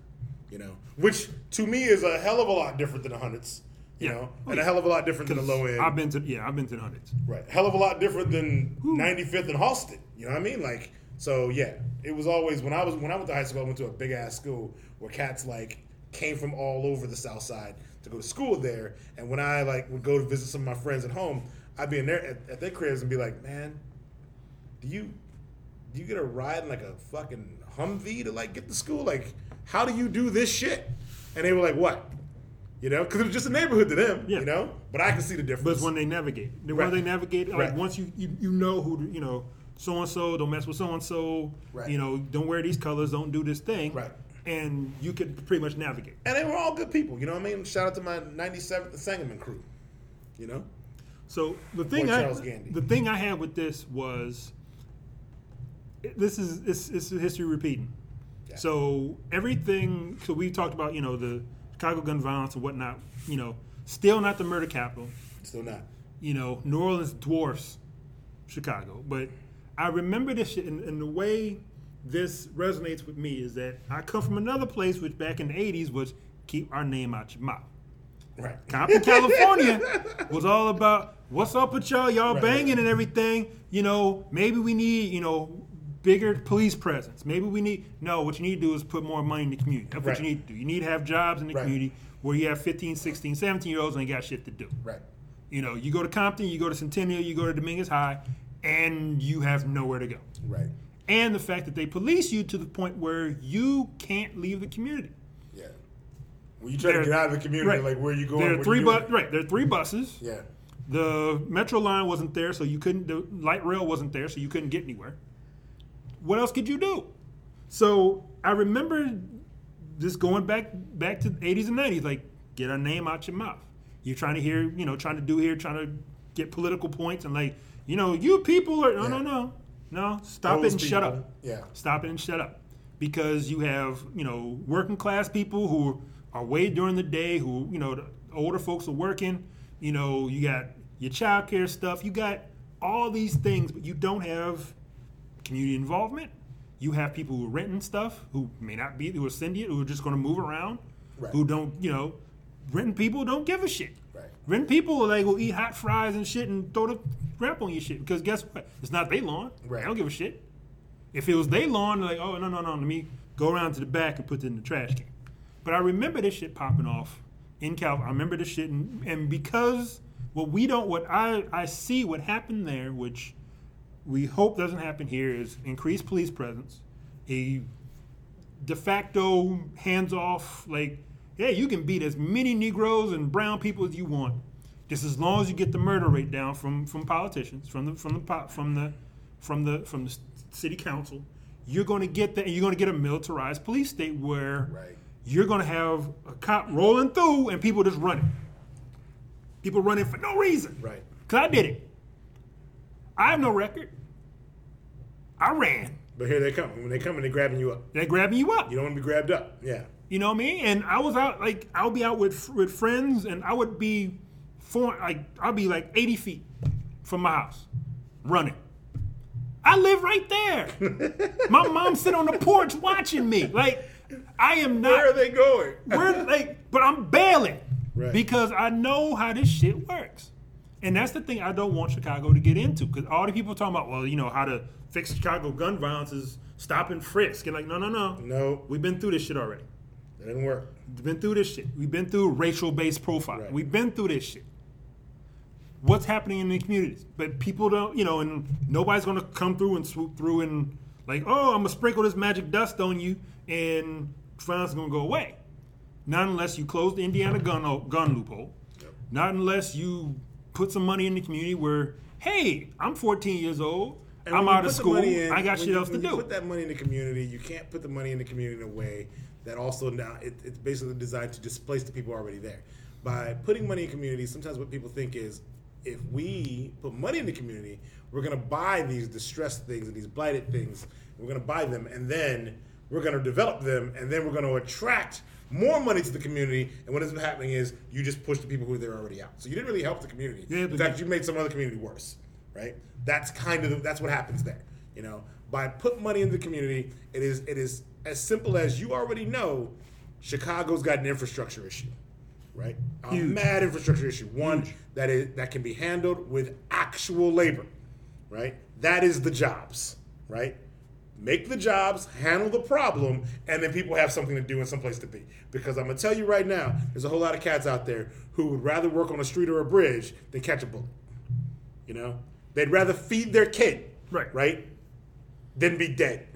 you know, which to me is a hell of a lot different than the hundreds, you Yeah. know, Oh, and a hell of a lot different than the low end. I've been to yeah, I've been to the hundreds. Right. Hell of a lot different than 95th and Halsted. You know what I mean? Like, so yeah, it was always when I was when I went to high school, I went to a big ass school where cats like came from all over the South Side to go to school there. And when I like would go to visit some of my friends at home, I'd be in there at, at their cribs and be like, man, do you do you get a ride in like a fucking Humvee to like get to school? Like, how do you do this shit? And they were like, what? You know, because it was just a neighborhood to them. Yeah. You know, but I can see the difference. it's when they navigate. The Right. when they navigate, like Right. once you, you you know who you know so and so don't mess with so and so. Right. You know, don't wear these colors, don't do this thing. Right. And you could pretty much navigate. And they were all good people, you know what I mean? Shout out to my 97th Sangamon crew, you know? So the thing I the thing I had with this was this is it's, it's history repeating. Yeah. So everything. So we talked about you know the Chicago gun violence and whatnot. You know, still not the murder capital. Still not. You know, New Orleans dwarfs Chicago, but I remember this shit, and, and the way this resonates with me is that I come from another place, which back in the '80s was keep our name out your mouth. Right. Compton, California was all about what's up with y'all, y'all Right, banging right. and everything. You know, maybe we need, you know, bigger police presence. Maybe we need no, what you need to do is put more money in the community. That's what you need to do. You need to have jobs in the Right. community where you have 15, 16, 17 year olds and they got shit to do. Right. You know, you go to Compton, you go to Centennial, you go to Dominguez High, and you have nowhere to go. Right. And the fact that they police you to the point where you can't leave the community. Yeah. When you try to get out of the community, right. like where are you going? There are three you bus, right? There are three buses. Yeah. The metro line wasn't there, so you couldn't. The light rail wasn't there, so you couldn't get anywhere. What else could you do? So I remember just going back back to the 80s and 90s, like get our name out your mouth. You're trying to hear, you know, trying to do here, trying to get political points, and like, you know, you people are no, no, Yeah. no, no. Stop Those it and shut up. yeah. Stop it and shut up. Because you have, you know, working class people who are way during the day, who, you know, the older folks are working. You know, you got your child care stuff. You got all these things, but you don't have community involvement. You have people who are renting stuff who may not be, who are syndicate, who are just going to move around, Right. who don't, you know, renting people don't give a shit. Right. Renting people are like will eat hot fries and shit and throw the crap on your shit because guess what? It's not their lawn. Right. They don't give a shit. If it was their lawn, they're like, oh no no no, let me go around to the back and put it in the trash can. But I remember this shit popping off in Cal. I remember this shit, and, and because what we don't, what I I see what happened there, which we hope doesn't happen here, is increased police presence, a de facto hands off like yeah you can beat as many negroes and brown people as you want just as long as you get the murder rate down from from politicians from the from the from the from the from the city council. You're going to get that and you're going to get a militarized police state where Right. you're going to have a cop rolling through and people just running. People running for no reason. Right. because i did it. I have no record i ran But here they come. When they come and they're grabbing you up. they're grabbing you up You don't want to be grabbed up. Yeah. You know what I mean? And I was out like I'll be out with with friends, and I would be four like I'll be like eighty feet from my house, running. I live right there. my mom sit on the porch watching me. Like I am not. Where are they going? We're like, but I'm bailing Right. because I know how this shit works, and that's the thing I don't want Chicago to get into. Because all the people talking about, well, you know, how to fix Chicago gun violence is stop and frisk, and like, no, no, no, No. we've been through this shit already. It didn't work. We've been through this shit. We've been through racial based profiling. Right. We've been through this shit. What's happening in the communities? But people don't, you know, and nobody's going to come through and swoop through and like, oh, I'm gonna sprinkle this magic dust on you, and violence is going to go away. Not unless you close the Indiana gun gun loophole. Yep. Not unless you put some money in the community where, hey, I'm 14 years old. And I'm out of school. in- I got shit else to do. put that money in the community. You can't put the money in the community in a way that also now it, it's basically designed to displace the people already there. By putting money in communities, sometimes what people think is if we put money in the community, we're going to buy these distressed things and these blighted things. We're going to buy them, and then we're going to develop them, and then we're going to attract more money to the community. And what ends up happening is you just push the people who are already out. So you didn't really help the community. Yeah, in fact, you made some other community worse, right? That's kind of that's what happens there. You know, by put money in the community, it is it is as simple as you already know. Chicago's got an infrastructure issue, right? A Huge. mad infrastructure issue. One that is that can be handled with actual labor, right? That is the jobs, right? Make the jobs, handle the problem, and then people have something to do and someplace to be. Because I'm gonna tell you right now, there's a whole lot of cats out there who would rather work on a street or a bridge than catch a bullet. You know, they'd rather feed their kid, Right. right, than be dead.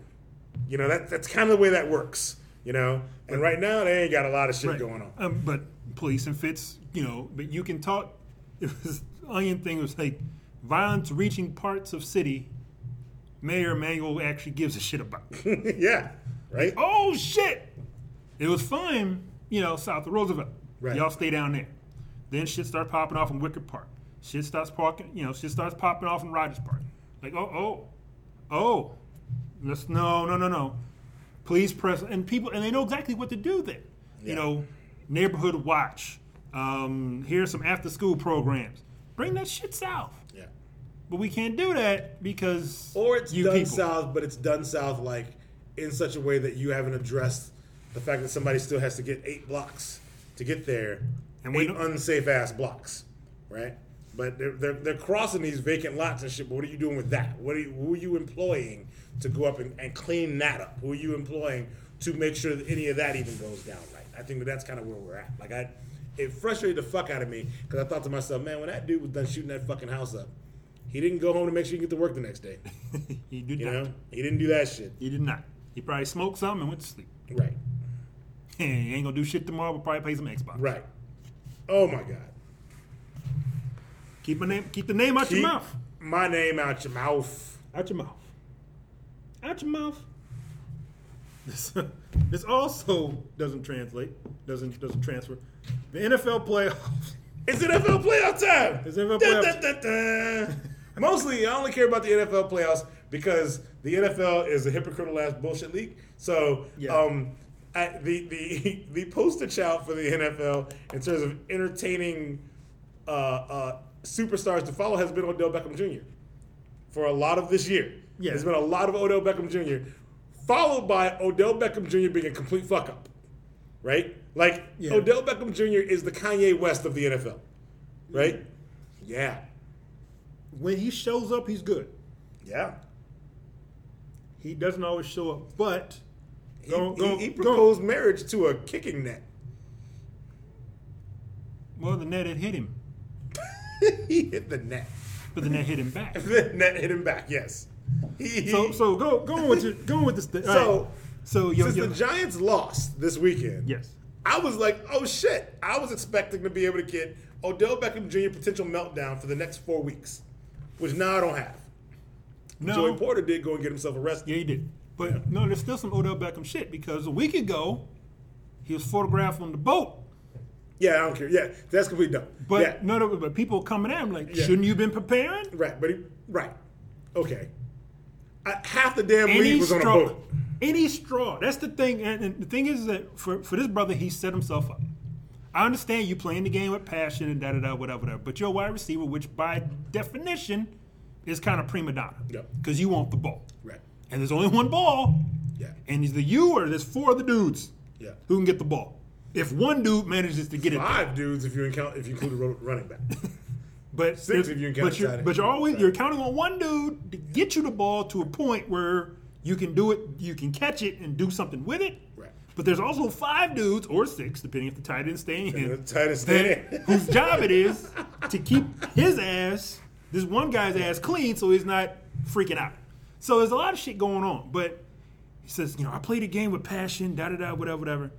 You know, that that's kind of the way that works. You know, and right now they ain't got a lot of shit Right. going on. Um, but police and fits, you know, but you can talk. It was onion thing was like violence reaching parts of city. Mayor Emanuel actually gives a shit about. yeah, right. oh shit! It was fine, you know, south of Roosevelt. Right. Y'all stay down there. Then shit starts popping off in Wicker Park. Shit starts parking, you know, shit starts popping off in Rogers Park. Like, oh, oh, oh, let's no, no, no, no. Please press and people, and they know exactly what to do there. Yeah. You know, neighborhood watch. Um, here's some after school programs. Bring that shit south. But we can't do that because Or it's you done people. south, but it's done south like in such a way that you haven't addressed the fact that somebody still has to get eight blocks to get there, And and we eight unsafe ass blocks, right? But they're, they're they're crossing these vacant lots and shit. But what are you doing with that? What are you, who are you employing to go up and, and clean that up? Who are you employing to make sure that any of that even goes down right? I think that that's kind of where we're at. Like I, it frustrated the fuck out of me because I thought to myself, man, when that dude was done shooting that fucking house up, he didn't go home to make sure he get to work the next day. he did You not. know, he didn't do that shit. He did not. He probably smoked something and went to sleep. Right. he ain't gonna do shit tomorrow. But probably play some Xbox. Right. Oh my god. Keep my name. Keep the name out Keep your mouth. my name out your mouth. Out your mouth. Out your mouth. This, this also doesn't translate. Doesn't doesn't transfer. The NFL playoffs. It's NFL playoff time. It's NFL playoff- dun. Mostly, I only care about the NFL playoffs because the NFL is a hypocritical ass bullshit league. So, Yeah. um, I, the the the poster child for the NFL in terms of entertaining uh, uh, superstars to follow has been Odell Beckham Jr. for a lot of this year. Yeah. There's been a lot of Odell Beckham Jr. followed by Odell Beckham Jr. being a complete fuck up, right? Like Yeah. Odell Beckham Jr. is the Kanye West of the NFL, right? Yeah, When he shows up, he's good. yeah. He doesn't always show up, but He, Go- he- go- he go. proposed marriage to a kicking net. well, the net had hit him, he hit the net. but the net hit him back. The net hit him back. Yes. So so go going with your going with this. Thing. So, so your, since your, the Giants lost this weekend, yes. I was like, oh shit. I was expecting to be able to get Odell Beckham Jr. potential meltdown for the next four weeks, which now I don't have. No, Joey Porter did go and get himself arrested. yeah, he did. But no, there's still some Odell Beckham shit because a week ago he was photographed on the boat. Yeah, I don't care. Yeah, that's completely dumb. But yeah, no, no, but people coming at him like, Yeah. shouldn't you been preparing? right. But he, right, okay. I, half the damn Any league was on a boat. any straw. That's the thing. And, and the thing is that for, for this brother, he set himself up. I understand you playing the game with passion and da da da whatever, whatever. But you're a wide receiver, which by definition is kind of prima donna. Yep. Because you want the ball. Right. And there's only one ball, Yeah. and the you or there's four other dudes Yeah. who can get the ball. If one dude manages to get it. Five dudes if you include if you include a running back. But Six if you count but you're, but you're always you're counting on one dude to get you the ball to a point where you can do it, you can catch it and do something with it. But there's also five dudes or six, depending if the tight end staying in, the tight end staying in. whose job it is to keep his ass, this one guy's ass clean, so he's not freaking out. So there's a lot of shit going on. But he says, you know, I played a game with passion, da da da, whatever, whatever.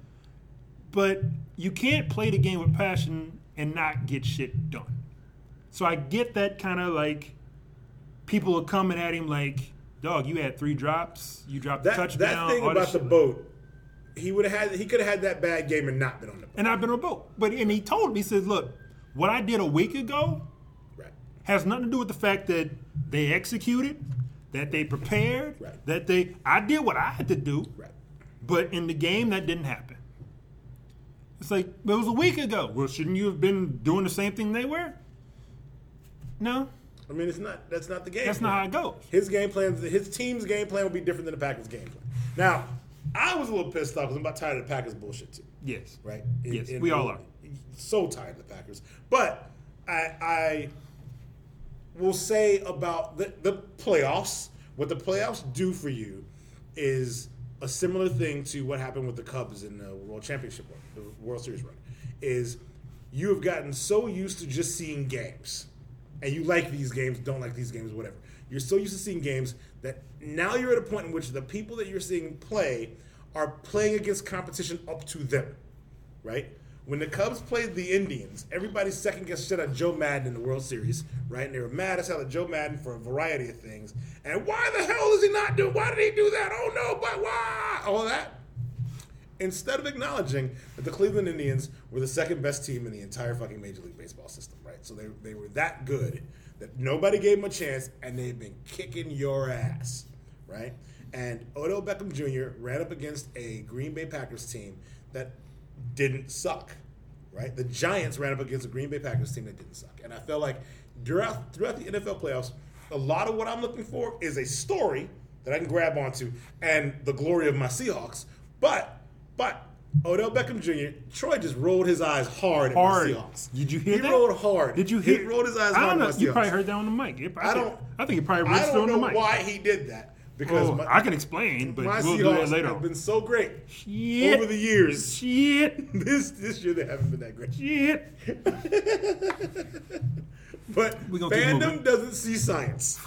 But you can't play the game with passion and not get shit done. So I get that kind of like people are coming at him like, dog, you had three drops, you dropped a That touchdown. that thing about the boat, he would have had he could have had that bad game and not been on the boat. And I've been on a boat. But and he told me, he says, look, what I did a week ago Right. has nothing to do with the fact that they executed, that they prepared, Right. that they I did what I had to do, Right. but in the game that didn't happen. It's like it was a week ago. Well, shouldn't you have been doing the same thing they were? No, I mean, it's not. That's not the game. that's not how it goes. His game plan, his team's game plan will be different than the Packers' game plan. Now, I was a little pissed off because I'm about tired of the Packers bullshit too. Yes. Right? Yes, we all are. So tired of the Packers. But I, I will say about the, the playoffs. What the playoffs do for you is a similar thing to what happened with the Cubs in the World Championship run, the World Series run. Is you have gotten so used to just seeing games, and you like these games, don't like these games, whatever. You're so used to seeing games that now you're at a point in which the people that you're seeing play are playing against competition up to them right? When the Cubs played the Indians, everybody second guessed shit at Joe Maddon in the World Series, right? And they were mad as hell at Joe Maddon for a variety of things. And why the hell is he not doing? Why did he do that? Oh no, but why? All that. Instead of acknowledging that the Cleveland Indians were the second best team in the entire fucking Major League Baseball system, right? So they, they were that good that nobody gave them a chance, and they've been kicking your ass, right? And Odell Beckham Jr. ran up against a Green Bay Packers team that didn't suck, right? The Giants ran up against a Green Bay Packers team that didn't suck, and I felt like throughout throughout the NFL playoffs, a lot of what I'm looking for is a story that I can grab onto and the glory of my Seahawks. But, but Odell Beckham Jr. Troi just rolled his eyes hard, Hard. at Seahawks. Did you hear he that? rolled hard. Did you He hear? rolled his eyes I hard don't know. You probably heard that on the mic. It- I don't- I think you probably I don't on the know mic. why he did that because Oh, my, I can explain, but we'll do that later. have been so great Shit. over the years. Shit. This this year they haven't been that great. Shit. But We gonna keep fandom doesn't see science,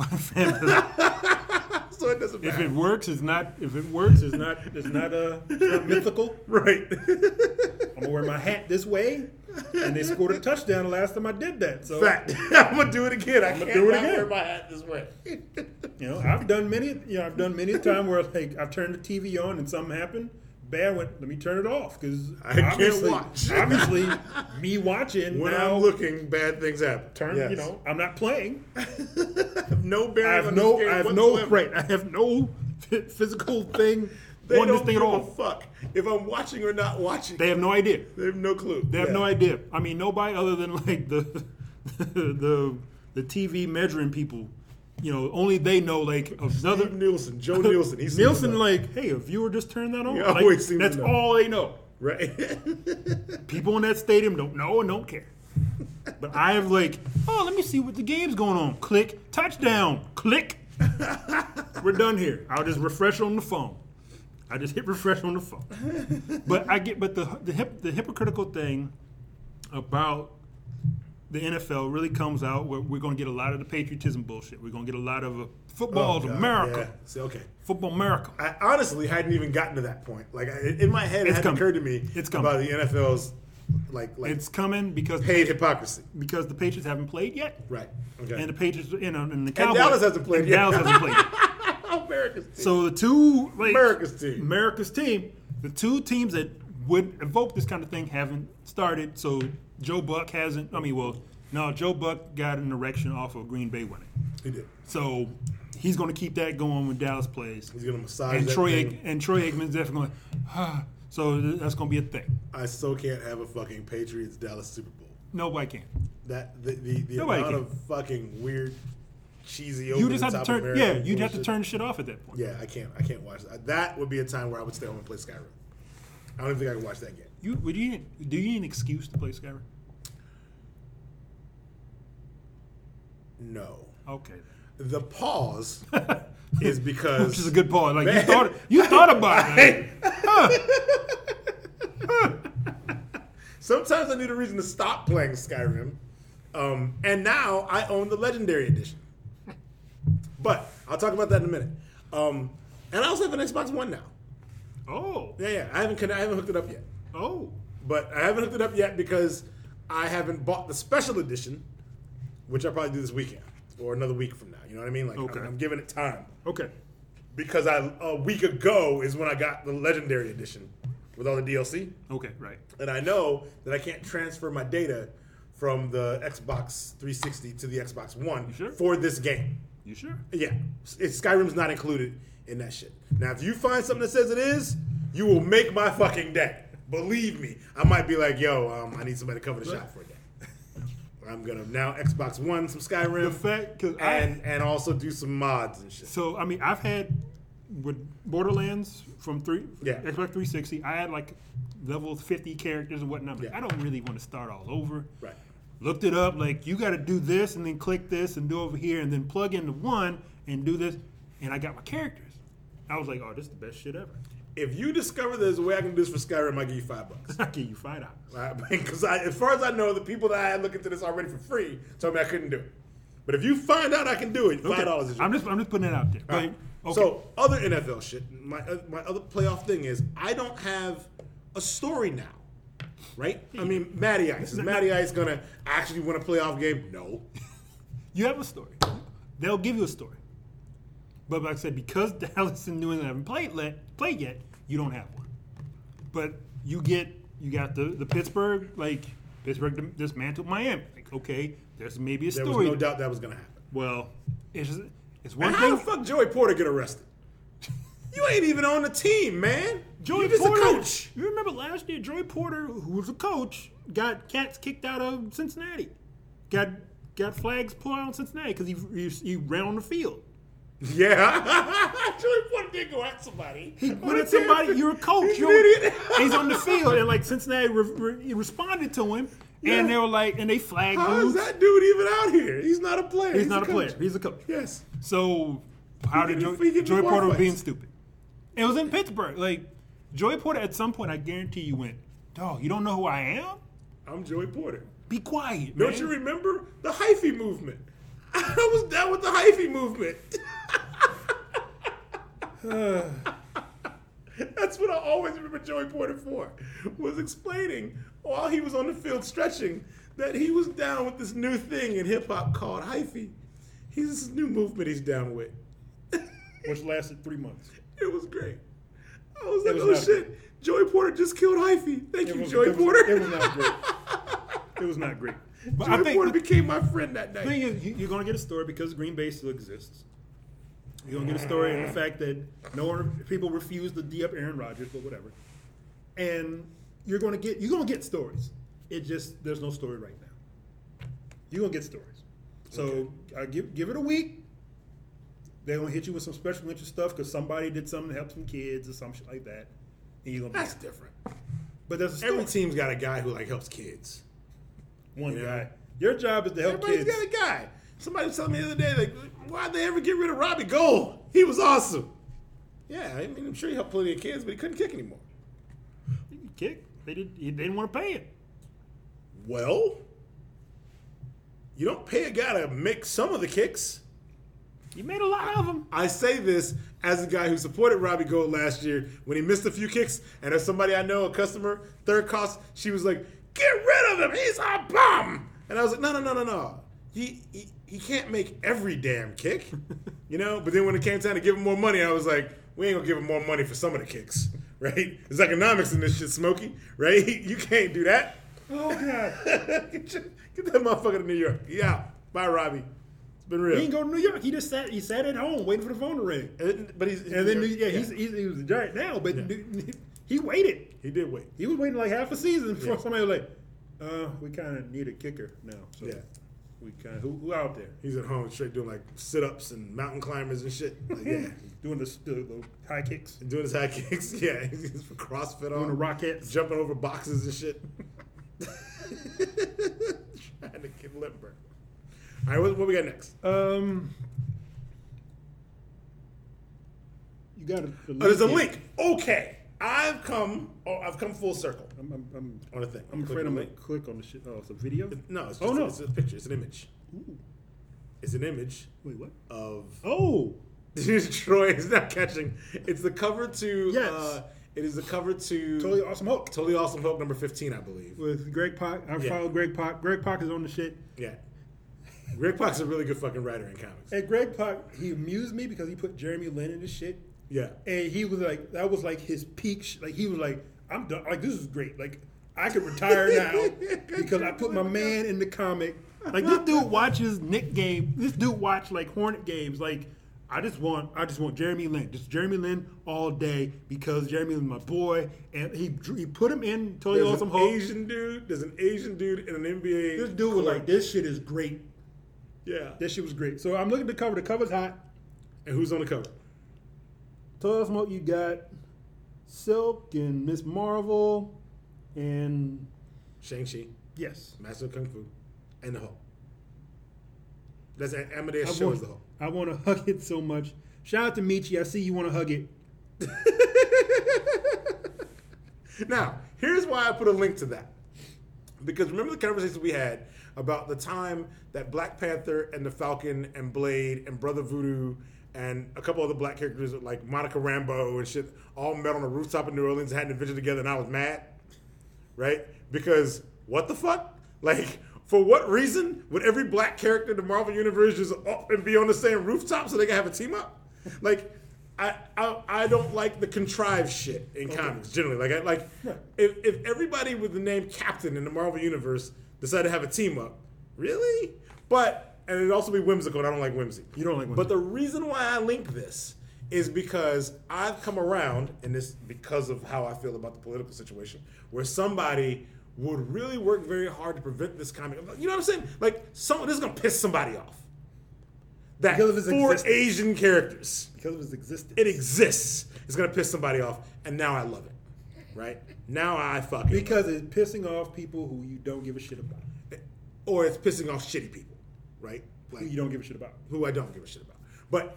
so it doesn't matter. if it works, it's not. If it works, it's not. It's not. Uh, it's not mythical. right. I'm gonna wear my hat this way, and they scored a touchdown the last time I did that. So Fact. I'm gonna do it again. i'm can't do it again. wear my hat this way. you know, I've done many. You know, I've done many a time where like I've turned the TV on and something happened. Bad went. Let me turn it off because I can't obviously, watch. obviously, me watching when now. I'm looking, bad things happen. turn. Yes. You know, I'm not playing. I have no bearing I have no. I have no. whatsoever. Right. I have no physical thing They on this don't thing give at a all. fuck if I'm watching or not watching. They have no idea. They have no clue. They have Yeah. no idea. I mean, nobody other than like the the the TV measuring people. You know, only they know like another Steve Nielsen, Joe Nielsen. He's Nielsen. Like, hey, a viewer just turned that on. He Like, always seems that's all they know. right. People in that stadium don't know and don't care. But I have like, oh, let me see what the game's going on. Click, touchdown, click. We're done here. I'll just refresh on the phone. I just hit refresh on the phone. But I get, but the the hip, the hypocritical thing about the NFL really comes out where we're going to get a lot of the patriotism bullshit. We're going to get a lot of uh, football's Oh, America, Yeah. See, okay. football America. I honestly hadn't even gotten to that point. Like I, in my head, it It's hadn't coming. occurred to me It's coming. about the NFL's like like It's coming because paid hypocrisy. because the Patriots haven't played yet. Right. Okay. And the Patriots, you know, and the Cowboys. Dallas hasn't played and yet. Dallas hasn't played. America's team. So the two, like, America's team. America's team, the two teams that would evoke this kind of thing haven't started. So Joe Buck hasn't. I mean, well, no, Joe Buck got an erection off of Green Bay winning. he did. So he's going to keep that going when Dallas plays. He's gonna massage And that Troy thing. and Troy Aikman's definitely going. Ah. So that's going to be a thing. I still can't have a fucking Patriots Dallas Super Bowl. Nobody can. That the the, the Nobody amount can. of fucking weird, cheesy. You just have to turn. American Yeah, you'd have to turn shit off at that point. Yeah, I can't. I can't watch that. That would be a time where I would stay home and play Skyrim. I don't even think I can watch that game. You would you do you need an excuse to play Skyrim? No. Okay. The pause is because Which is a good point. Like you thought, you thought about it. Sometimes I need a reason to stop playing Skyrim. Um, and now I own the Legendary Edition. But I'll talk about that in a minute. Um, and I also have an Xbox One now. Oh, Yeah, yeah. I haven't I haven't hooked it up yet. oh, But I haven't hooked it up yet because I haven't bought the special edition, which I'll probably do this weekend or another week from now. You know what I mean? Like Okay. I'm, I'm giving it time okay. because I a week ago is when I got the Legendary Edition with all the DLC. Okay, right. and I know that I can't transfer my data from the Xbox 360 to the Xbox One sure? for this game. You sure? Yeah, it's, Skyrim's not included in that shit. Now, if you find something that says it is, you will make my fucking day. Believe me, I might be like, yo, um, I need somebody to cover the shop for a day. I'm gonna now Xbox One some Skyrim The fact, because and and also do some mods and shit. so I mean, I've had with Borderlands from three, Yeah. Xbox 360. I had like level 50 characters and whatnot. But Yeah. I don't really want to start all over. Right. Looked it up, like you got to do this and then click this and do over here and then plug into one and do this, and I got my characters. I was like, oh, this is the best shit ever. If you discover there's a way I can do this for Skyrim, I'll give you five bucks. I give you five dollars. Because I, as far as I know, the people that I had looking into this already for free told me I couldn't do it. But if you find out I can do it, five dollars is your I'm just I'm just putting it out there. Right. Okay. So other NFL shit. My uh, my other playoff thing is I don't have a story now, right? I mean, Matty Ice is Matty Ice gonna actually win a playoff game? No. You have a story. They'll give you a story. But like I said, because Dallas and New England haven't played let, played yet, you don't have one. But you get you got the, the Pittsburgh like Pittsburgh dismantled Miami. Like okay, there's maybe a There was story. no doubt that was gonna happen. Well, it's just, it's one And how the fuck Joey Porter get arrested? You ain't even on the team, man. Joey you just Porter, a coach. You remember last year, Joey Porter, who was a coach, got cats kicked out of Cincinnati. Got got flags pulled out on Cincinnati because he, he he ran on the field. Yeah. Joey Porter did go at somebody. He went at somebody. You're a coach. He's You're, idiot. he's on the field, and like Cincinnati re- re- responded to him, Yeah. and they were like, and they flagged him. How is dudes. that dude even out here? He's not a player. He's not a coach. player. He's a coach. Yes. So how did He Joey, get- he get Joey Porter being stupid? It was in Pittsburgh. Like Joey Porter, at some point, I guarantee you went, dog. You don't know who I am? I'm Joey Porter. Be quiet, Don't man." you remember the hyphy movement? I was down with the hyphy movement. That's what I always remember Joey Porter for. Was explaining while he was on the field stretching that he was down with this new thing in hip hop called hyphy. He's this new movement he's down with. Which lasted three months. It was great. I was like, was oh shit, Joey Porter just killed hyphy. Thank It you, was- Joey it was- Porter. It was not great. It was not great. But Joey I think Porter the became my friend that night. thing is, you- you're going to get a story because Green Bay still exists. You're going to get a story in the fact that no one, people refuse to d up Aaron Rodgers, but whatever. And you're going to get you're going to get stories. It just there's no story right now. You're going to get stories. So uh, give give it a week. They're going to hit you with some special interest stuff because somebody did something to help some kids or some shit like that. And you're going to That's different. But there's a story. Every team's got a guy who like helps kids. one you know? guy. Your job is to help Everybody's kids. got a guy. Somebody was telling me the other day, like, why'd they ever get rid of Robbie Gould? He was awesome. Yeah, I mean, I'm sure he helped plenty of kids, but he couldn't kick anymore. He could Kick. They did. They didn't want to pay it. Well, you don't pay a guy to make some of the kicks. You made a lot of them. I say this as a guy who supported Robbie Gould last year when he missed a few kicks, and as somebody I know, a customer, third cost, she was like, "Get rid of him, he's a bum." And I was like, "No, no, no, no, no. He he, he can't make every damn kick, you know." But then when it came time to give him more money, I was like, "We ain't gonna give him more money for some of the kicks, right? There's economics in this shit, Smokey, right? You can't do that. Oh god. get, your- get that motherfucker to New York. Yeah, bye, Robbie. It's been real. He didn't go to New York. He just sat. He sat at home waiting for the phone to ring. And- but he's And then yeah, he's, he's he was a giant now, but he waited. he did wait. He was waiting like half a season before Yeah. somebody was like, "Uh, we kind of need a kicker now." So Yeah. we kind of who, who out there He's at home straight doing like sit ups and mountain climbers and shit. Like, yeah. doing the, the, the high kicks, doing his high kicks. Yeah. He's for CrossFit on. doing the rockets. Jumping over boxes and shit. Trying to get limber. All right, what, what we got next? Um, you got a, link. Oh, there's a here. link. Okay. I've come oh, I've come full circle I'm, I'm, I'm, on a thing. I'm Click afraid I'm gonna click on the shit. Oh, it's a video. No, it's just Oh, no. it's a picture. It's an image. Ooh. It's an image Wait, what? of Oh, Troy is not catching. It's the cover to Yes. uh, it is the cover to totally awesome Hulk. Totally Awesome Hulk number 15, I believe. with Greg Pak. I Yeah. follow Greg Pak. Greg Pak is on the shit. Yeah. Greg Pak's a really good fucking writer in comics. And Greg Pak, he amused me because he put Jeremy Lin in the shit. Yeah. And he was like, that was like his peak. Sh- like he was like, I'm done. Like this is great. Like I could retire now because I put my man in the comic. Like this dude watches Knick game. This dude watch like Hornet games. Like I just want, I just want Jeremy Lin, just Jeremy Lin all day because Jeremy Lin's my boy, and he he put him in totally There's awesome an Asian dude. There's an Asian dude in an NBA. This dude was like, this shit is great. Yeah. That shit was great. So I'm looking at the cover. The cover's hot. And who's on the cover? Total Smoke, you got Silk and Ms. Marvel, and Shang-Chi, yes, Master Kung Fu, and the Hulk. That's A- I Amadeus Cho want, the Hulk. I want to hug it so much. Shout out to Michi. I see you want to hug it. Now, here's why I put a link to that. Because remember the conversation we had about the time that Black Panther and the Falcon and Blade and Brother Voodoo and a couple other black characters like Monica Rambeau and shit all met on a rooftop in New Orleans and had an adventure together and I was mad? Right? Because what the fuck? Like, for what reason would every black character in the Marvel Universe just up and be on the same rooftop so they can have a team up? Like, I, I I don't like the contrived shit in comics generally. Like I like Right. if if everybody with the name Captain in the Marvel Universe decided to have a team up, really? But and it'd also be whimsical, and I don't like whimsy. You don't like whimsy. But the reason why I link this is because I've come around, and this because of how I feel about the political situation, where somebody would really work very hard to prevent this comic. You know what I'm saying? Like, someone this is gonna piss somebody off. That Because of its four existence. Asian characters, because of its existence. it exists. It's gonna piss somebody off, and now I love it. Right now, I fucking because it's pissing off people who you don't give a shit about. or it's pissing off shitty people, right? Like Who you don't give a shit about. who I don't give a shit about. But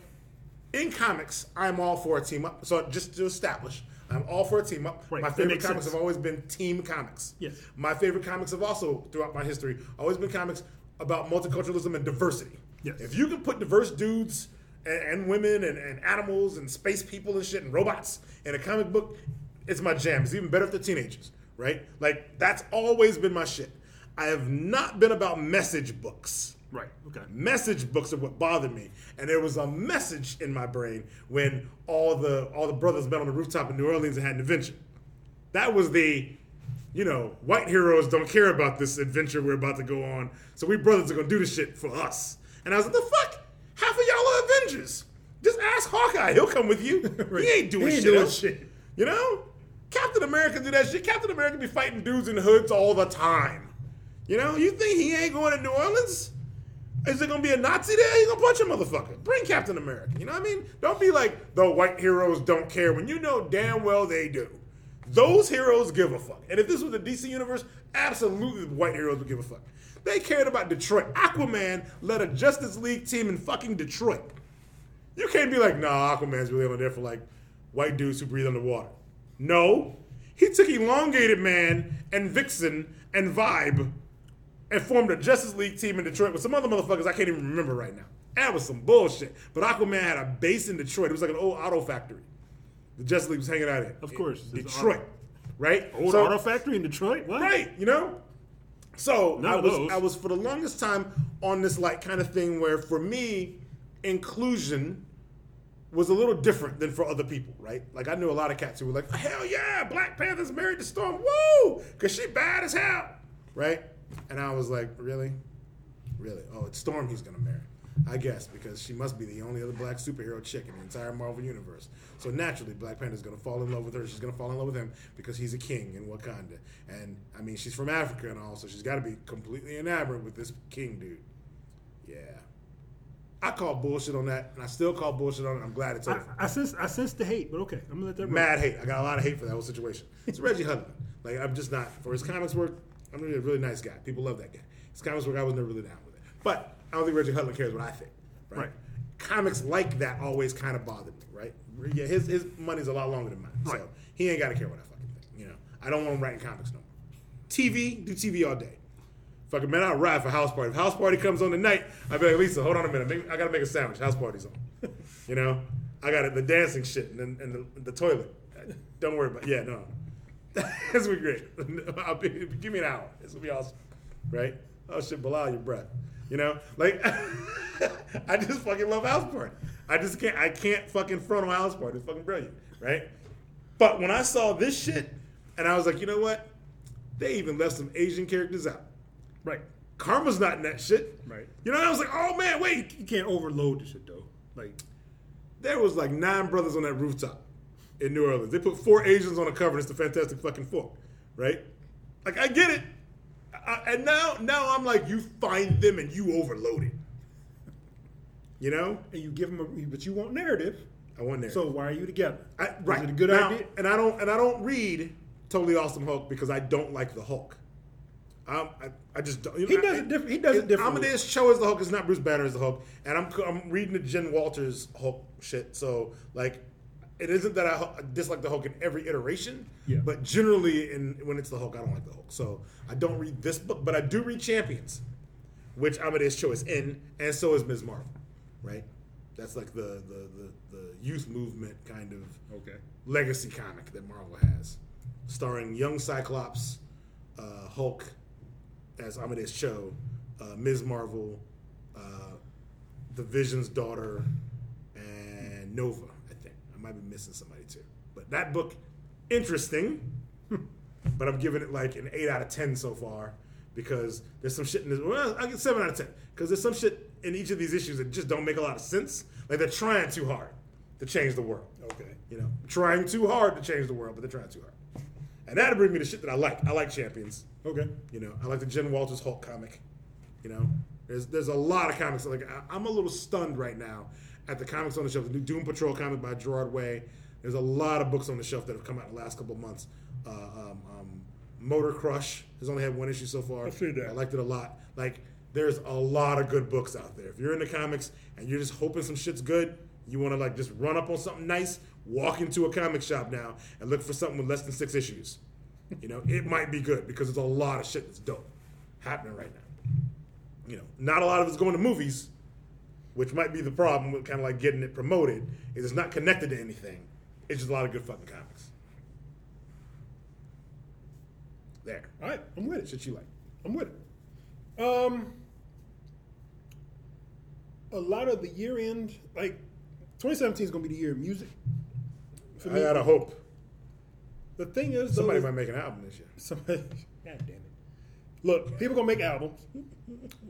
in comics, I'm all for a team up. So just to establish, I'm all for a team up. Right, My favorite comics sense. have always been team comics. Yes. My favorite comics have also, throughout my history, always been comics about multiculturalism and diversity. Yes. If you can put diverse dudes and, and women and, and animals and space people and shit and robots in a comic book, it's my jam. It's even better if they're teenagers, right? Like that's always been my shit. I have not been about message books Right. Okay. message books are what bothered me and there was a message in my brain when all the all the brothers met on the rooftop in new orleans and had an adventure that was the you know white heroes don't care about this adventure we're about to go on so we brothers are gonna do this shit for us and i was like the fuck half of y'all are avengers just ask hawkeye he'll come with you he ain't doing He ain't shit doing shit. you know captain america do that shit captain america be fighting dudes in hoods all the time you know you think he ain't going to new orleans is it gonna be a Nazi there? He's gonna punch a motherfucker. Bring Captain America. You know what I mean? Don't be like the white heroes don't care when you know damn well they do. Those heroes give a fuck. And if this was the DC universe, absolutely the white heroes would give a fuck. They cared about Detroit. Aquaman led a Justice League team in fucking Detroit. You can't be like, nah, Aquaman's really only there for like white dudes who breathe underwater. No. He took Elongated Man and Vixen and Vibe and formed a Justice League team in Detroit with some other motherfuckers I can't even remember right now. That was some bullshit. But Aquaman had a base in Detroit. It was like an old auto factory. The Justice League was hanging out in. Of course, Detroit. Right? Old So- auto factory in Detroit. What? Right, you know? So None I was. I was for the longest time on this like kind of thing where for me, inclusion was a little different than for other people, right? Like I knew a lot of cats who were like, hell yeah, Black Panther's married to Storm, woo! Cause she bad as hell. Right? And I was like, really? Really? Oh, it's Storm he's gonna marry. I guess because she must be the only other black superhero chick in the entire Marvel universe. So naturally, Black Panther's gonna fall in love with her. She's gonna fall in love with him because he's a king in Wakanda. And I mean, she's from Africa and all, so she's got to be completely enamored with this king dude. Yeah, I call bullshit on that, and I still call bullshit on it. I'm glad it's I, over. I sense I sense the hate, but okay, I'm gonna let that run. Mad hate. I got a lot of hate for that whole situation. It's Reggie Hudlin. Like I'm just not for his comics work. I'm really a really nice guy. People love that guy. His comics work, I was never really down with it. But I don't think Reggie Hudlin cares what I think. Right. Right. Comics like that always kind of bothered me. Right. Yeah. His his money's a lot longer than mine, Right. so he ain't got to care what I fucking think. You know. I don't want him writing comics no more. TV, do TV all day. Fucking man, I'll ride for house party. If house party comes on tonight, I'll be like, Lisa, hold on a minute. I gotta make a sandwich. House party's on. you know, I got it, the dancing shit and, and the, the toilet. Don't worry about. It. Yeah, no, this will be great. Be, give me an hour. This will be awesome, right? Oh shit, Bilal, your breath. You know, like I just fucking love house party. I just can't. I can't fucking front on house party. It's fucking brilliant, right? But when I saw this shit, and I was like, you know what? They even left some Asian characters out. Right. Karma's not in that shit. Right. You know, I was like, oh man, wait. You can't overload the shit though. Like There was like nine brothers on that rooftop in New Orleans. They put four Asians on a cover. And it's the Fantastic fucking Four, right? Like I get it, I, and now now I'm like, you find them and you overload it. You know, and you give them a but you want narrative. I want there. So why are you together? I, right. Is it a good Now- idea? And I don't and I don't read Totally Awesome Hulk because I don't like the Hulk. Um, I, I just don't. He does it diff- he does it differently. Amadeus Cho is the Hulk. It's not Bruce Banner as the Hulk. And I'm I'm reading the Jen Walters Hulk shit. So like, it isn't that I dislike the Hulk in every iteration. Yeah. But generally, in when it's the Hulk, I don't like the Hulk. So I don't read this book, but I do read Champions, which Amadeus Cho is in, and so is Ms. Marvel. Right. That's like the the, the, the youth movement kind of Okay. legacy comic that Marvel has, starring young Cyclops, uh, Hulk as Amadeus Cho, uh, Ms. Marvel, uh, the Vision's daughter, and Nova. I think I might be missing somebody too, but that book interesting. but I'm giving it like an eight out of ten so far because there's some shit in this. Well, I get seven out of ten because there's some shit in each of these issues that just don't make a lot of sense. Like they're trying too hard to change the world. Okay. You know, trying too hard to change the world, but they're trying too hard. And that'll bring me to shit that I like. I like Champions. Okay. You know, I like the Jen Walters Hulk comic. You know, there's there's a lot of comics. Like I, I'm a little stunned right now at the comics on the shelf. The new Doom Patrol comic by Gerard Way. There's a lot of books on the shelf that have come out in the last couple months. Uh, um, um, Motor Crush has only had one issue so far. I've seen that. I liked it a lot. Like there's a lot of good books out there. If you're into comics and you're just hoping some shit's good, you want to like just run up on something nice, walk into a comic shop now and look for something with less than six issues. You know, it might be good because there's a lot of shit that's dope happening right now. You know, not a lot of it's going to movies, which might be the problem with kind of like getting it promoted. Is it's not connected to anything. It's just a lot of good fucking comics. There, All right, I'm with it. shit you like. I'm with it. Um, a lot of the year end, like 2017 is going to be the year of music. For I gotta hope the thing is, somebody is- might make an album this year. Somebody, God damn it. Look, people gonna make albums.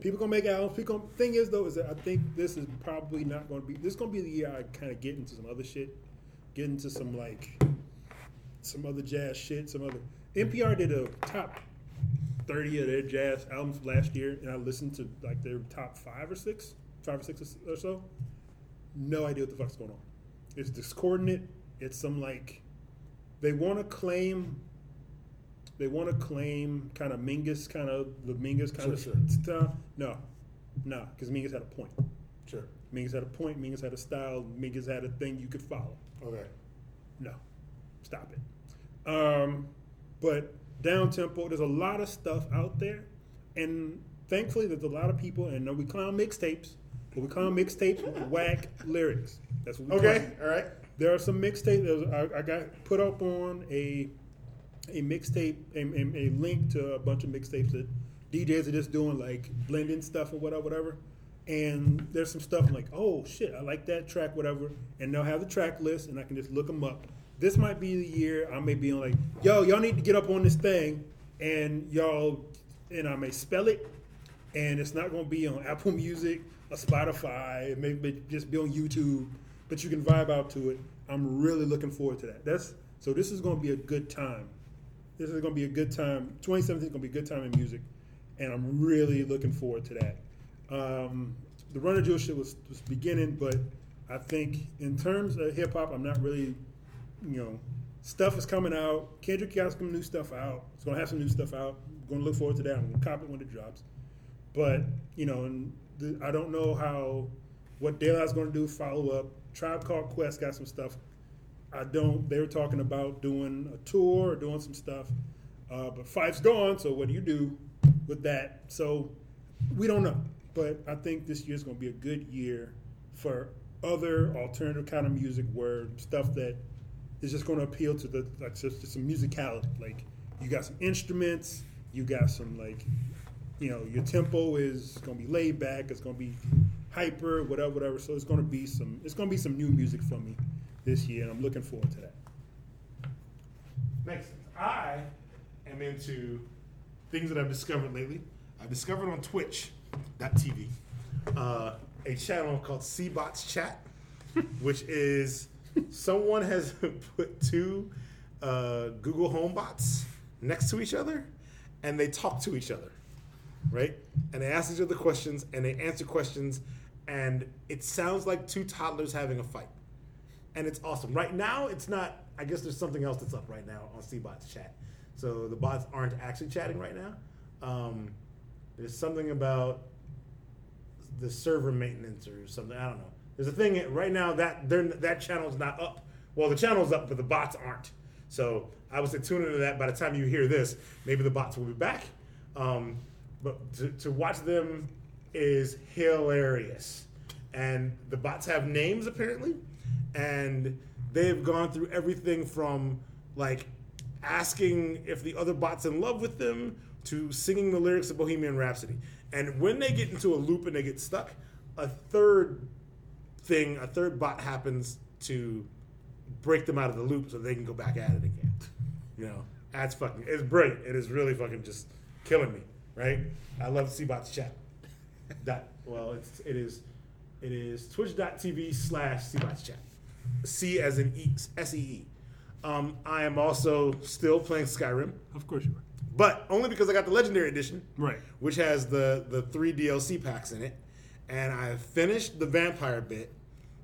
People gonna make albums. People gonna, thing is though is that I think this is probably not gonna be. This is gonna be the year I kind of get into some other shit, get into some like some other jazz shit. Some other NPR did a top thirty of their jazz albums last year, and I listened to like their top five or six, five or six or so. No idea what the fuck's going on. It's discordant. It's some like they want to claim they want to claim kind of Mingus, kind of the Mingus kind Sure, of sure. stuff. No, no, because Mingus had a point. Sure. Mingus had a point. Mingus had a style. Mingus had a thing you could follow. Okay. No, stop it. Um, but down tempo, there's a lot of stuff out there, and thankfully, there's a lot of people. And no, we clown mixtapes, but we clown mixtapes with whack lyrics. That's what we Okay. All right. There are some mixtapes. I, I got put up on a a mixtape, a, a, a link to a bunch of mixtapes that DJs are just doing like blending stuff or whatever, whatever. And there's some stuff I'm like, oh shit, I like that track, whatever. And they'll have the track list, and I can just look them up. This might be the year I may be on like, yo, y'all need to get up on this thing, and y'all, and I may spell it, and it's not going to be on Apple Music or Spotify. It may just be on YouTube, but you can vibe out to it. I'm really looking forward to that. That's so. This is going to be a good time. This is going to be a good time. 2017 is going to be a good time in music, and I'm really looking forward to that. Um, the Run the Jewels shit was, was beginning, but I think in terms of hip hop, I'm not really, you know, stuff is coming out. Kendrick got some new stuff out. It's going to have some new stuff out. I'm going to look forward to that. I'm going to cop it when it drops. But you know, and the, I don't know how what going to do. Follow up. Tribe Called Quest got some stuff. I don't. They were talking about doing a tour or doing some stuff, uh, but Phife's gone. So what do you do with that? So we don't know. But I think this year's going to be a good year for other alternative kind of music, where stuff that is just going to appeal to the like just, just some musicality. Like you got some instruments, you got some like you know your tempo is going to be laid back. It's going to be hyper, whatever, whatever. So it's to be some it's to be some new music for me this year, and I'm looking forward to that. Makes sense. I am into things that I've discovered lately. I've discovered on Twitch.tv uh, a channel called SeeBotsChat, which is someone has put two uh, Google Home bots next to each other, and they talk to each other, right? And they ask each other questions, and they answer questions, and it sounds like two toddlers having a fight and it's awesome. Right now, it's not. I guess there's something else that's up right now on SeeBotsChat. So the bots aren't actually chatting right now. Um, there's something about the server maintenance or something. I don't know. There's a thing right now that that channel's not up. Well, the channel's up, but the bots aren't. So I would say tune into that. By the time you hear this, maybe the bots will be back. Um, but to, to watch them is hilarious. And the bots have names apparently, and they've gone through everything from like asking if the other bot's in love with them to singing the lyrics of Bohemian Rhapsody. And when they get into a loop and they get stuck, a third thing, a third bot happens to break them out of the loop so they can go back at it again. You know, that's fucking, it's brilliant. It is really fucking just killing me, right? I love to see bots chat. That, well, it's, it is, it is twitch.tv slash chat. C as in E, S-E-E. Um, I am also still playing Skyrim, Of course you are. but only because I got the Legendary Edition, Right. which has the the three DLC packs in it, and I finished the vampire bit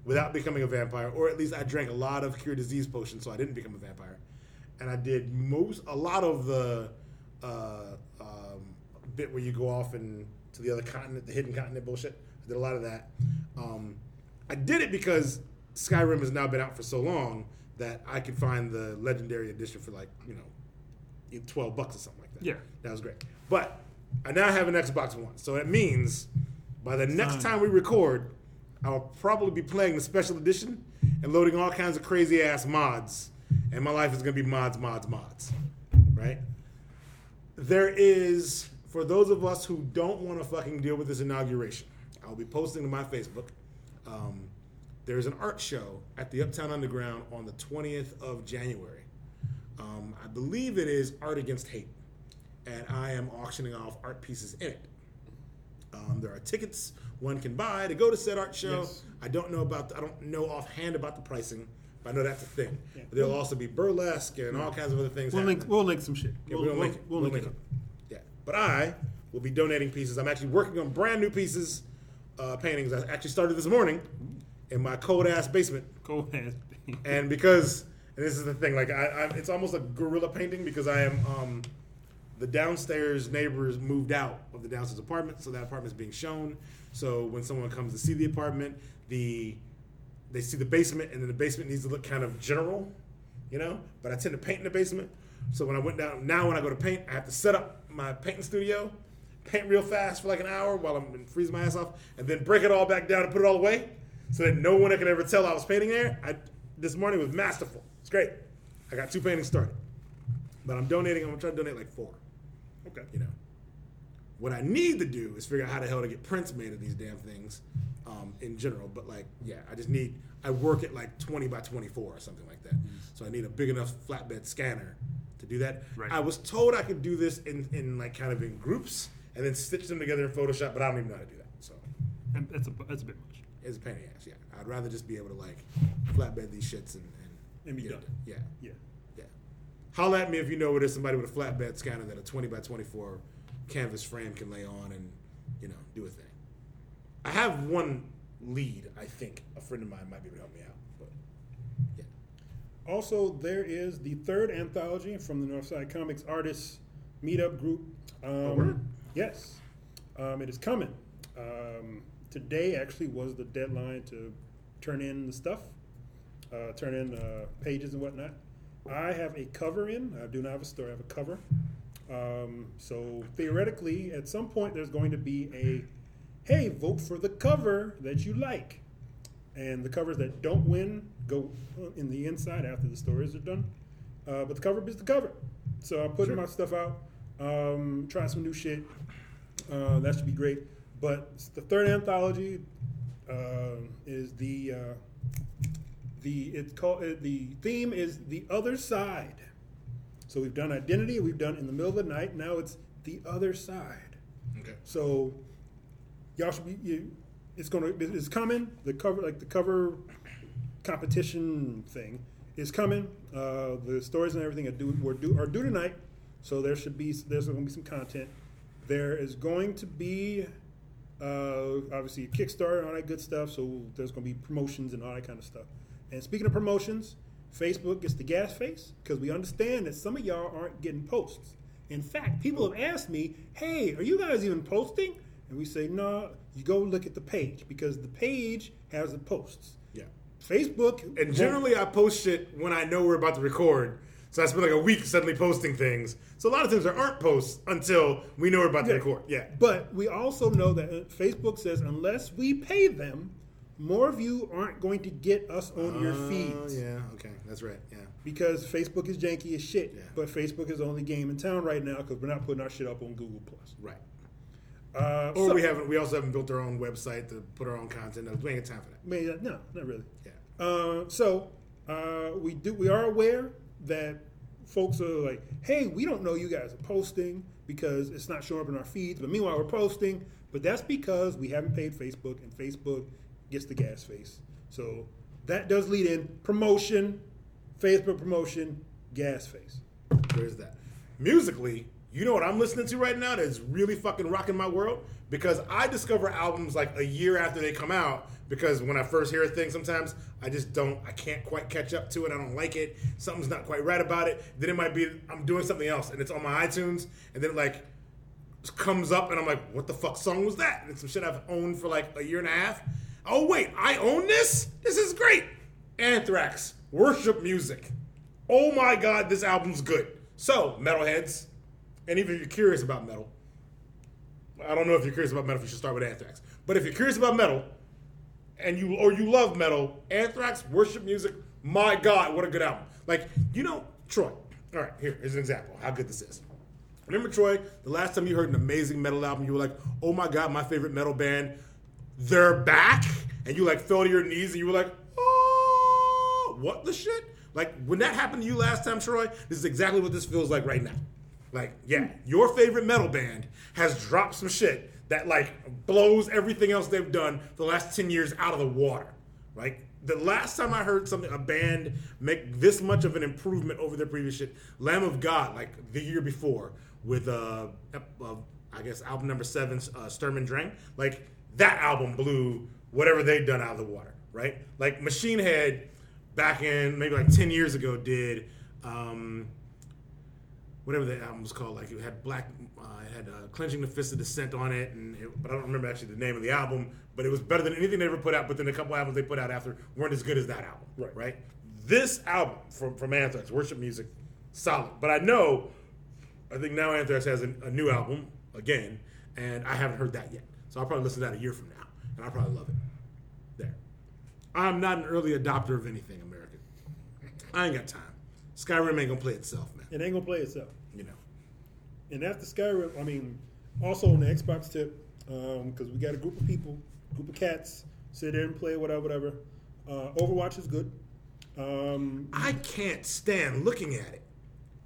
without becoming a vampire, or at least I drank a lot of cure disease potions, so I didn't become a vampire, and I did most a lot of the uh, um, bit where you go off and to the other continent, the hidden continent bullshit. I did a lot of that. Um, I did it because Skyrim has now been out for so long that I could find the legendary edition for like you know twelve bucks or something like that. Yeah. that was great. But I now have an Xbox One, so it means by the next time we record, I'll probably be playing the special edition and loading all kinds of crazy ass mods, and my life is gonna be mods, mods, mods, right? There is for those of us who don't want to fucking deal with this inauguration. I'll be posting to my Facebook. Um, there's an art show at the Uptown Underground on the 20th of January. Um, I believe it is Art Against Hate, and I am auctioning off art pieces in it. Um, there are tickets one can buy to go to said art show. Yes. I don't know about the, I don't know offhand about the pricing, but I know that's a thing. Yeah. But there'll also be burlesque and all kinds of other things. We'll link. We'll link some shit. Yeah, we'll, we'll, we'll, link it. we'll link it. But I will be donating pieces. I'm actually working on brand new pieces, uh, paintings. I actually started this morning in my cold ass basement, Go ahead. and because and this is the thing, like I, I it's almost a guerrilla painting because I am um, the downstairs neighbors moved out of the downstairs apartment, so that apartment is being shown. So when someone comes to see the apartment, the they see the basement, and then the basement needs to look kind of general, you know. But I tend to paint in the basement, so when I went down, now when I go to paint, I have to set up my painting studio, paint real fast for like an hour while I'm freezing my ass off, and then break it all back down and put it all away, so that no one could ever tell I was painting there. I, this morning was masterful. It's great. I got two paintings started, but I'm donating. I'm gonna try to donate like four Okay. you know. What I need to do is figure out how the hell to get prints made of these damn things, um, in general. But like, yeah, I just need. I work at like twenty by twenty four or something like that. So I need a big enough flatbed scanner to do that. Right. I was told I could do this in in like kind of in groups and then stitch them together in Photoshop, but I don't even know how to do that. So And That's a that's a bit much. it's a pain in the ass. Yeah, I'd rather just be able to like flatbed these shits and and, And be done. Yeah. Yeah. Yeah. Holler at me if you know where there's somebody with a flatbed scanner that a 20 by 24 canvas frame can lay on and, you know, do a thing. I have one lead, I think. A friend of mine might be able to help me out. Also, there is the third anthology from the Northside Comics Artists Meetup Group. Um, word? yes, um, it is coming. Um, today actually was the deadline to turn in the stuff, uh, turn in uh, pages and whatnot. I have a cover in. I do not have a story. I have a cover. Um, so theoretically, at some point, there's going to be a, hey, vote for the cover that you like and the covers that don't win go in the inside after the stories are done. Uh, but the cover is the cover. So I'm putting my stuff out, um, trying some new shit. Uh, that should be great. But the third anthology uh, is the uh, the it's called uh, the theme is the other side. So we've done identity, we've done in the middle of the night. Now it's the other side. Okay. So y'all should be. You, it's gonna. It's coming. The cover, like the cover competition thing, is coming. Uh, the stories and everything are due. Were due are due tonight. So there should be. There's going to be some content. There is going to be. Uh, obviously, Kickstarter and all that good stuff. So there's going to be promotions and all that kind of stuff. And speaking of promotions, Facebook gets the gas face because we understand that some of y'all aren't getting posts. In fact, people have asked me, "Hey, are you guys even posting?" And we say, "No. You go look at the page because the page has the posts. Yeah. Facebook And generally, I post shit when I know we're about to record. So I spend like a week suddenly posting things. So a lot of times there aren't posts until we know we're about to record. Yeah. But we also know that uh, Facebook says unless we pay them, more of you aren't going to get us on your Oh, feeds. yeah. Okay. That's right. Yeah. Because Facebook is janky as shit. Yeah. But Facebook is the only game in town right now because we're not putting our shit up on Google Plus. Right. Uh, Or so- we haven't. We also haven't built our own website to put our own content. up. We ain't got time for that. Maybe no, not really. Yeah. Uh, so uh, we do. We are aware that folks are like, "Hey, we don't know you guys are posting because it's not showing up in our feeds." But meanwhile, we're posting. But that's because we haven't paid Facebook, and Facebook gets the gas face. So that does lead in promotion. Facebook promotion, gas face. There's that. Musically, you know what I'm listening to right now that's really fucking rocking my world? Because I discover albums like a year after they come out. Because when I first hear a thing, sometimes I just don't, I can't quite catch up to it. I don't like it. Something's not quite right about it. Then it might be I'm doing something else and it's on my iTunes, and then it like comes up and I'm like, what the fuck song was that? And it's some shit I've owned for like a year and a half. Oh wait, I own this? This is great. Anthrax, worship music. Oh my god, this album's good. So, metalheads, and even if you're curious about metal, I don't know if you're curious about metal, if you should start with Anthrax. But if you're curious about metal, and you or you love metal, Anthrax, worship music, my god, what a good album. Like, you know, Troy. All right, here, here's an example how good this is. Remember, Troy, the last time you heard an amazing metal album, you were like, oh my god, my favorite metal band, they're back? And you like fell to your knees and you were like, oh, what the shit? Like, when that happened to you last time, Troy, this is exactly what this feels like right now. Like, yeah, your favorite metal band has dropped some shit that like blows everything else they've done the last 10 years out of the water. Right? The last time I heard something, a band make this much of an improvement over their previous shit, Lamb of God, like the year before, with uh, uh I guess album number seven, uh, Sturm und Drang, like that album blew whatever they'd done out of the water, right? Like Machine Head, back in maybe like ten years ago, did um, whatever the album was called. Like it had black, uh, it had uh, clenching the fist of dissent on it, and it, but I don't remember actually the name of the album. But it was better than anything they ever put out. But then a couple albums they put out after weren't as good as that album. Right. Right. This album from from Anthrax, worship music, solid. But I know, I think now Anthrax has a, a new album again, and I haven't heard that yet. So I'll probably listen to that a year from now, and I'll probably love it. There. I'm not an early adopter of anything American. I ain't got time. Skyrim ain't gonna play itself. It ain't gonna play itself. You know. And after Skyrim, I mean, also on the Xbox tip, because we got a group of people, group of cats, sit there and play whatever, whatever. Uh, Overwatch is good. Um, I can't stand looking at it.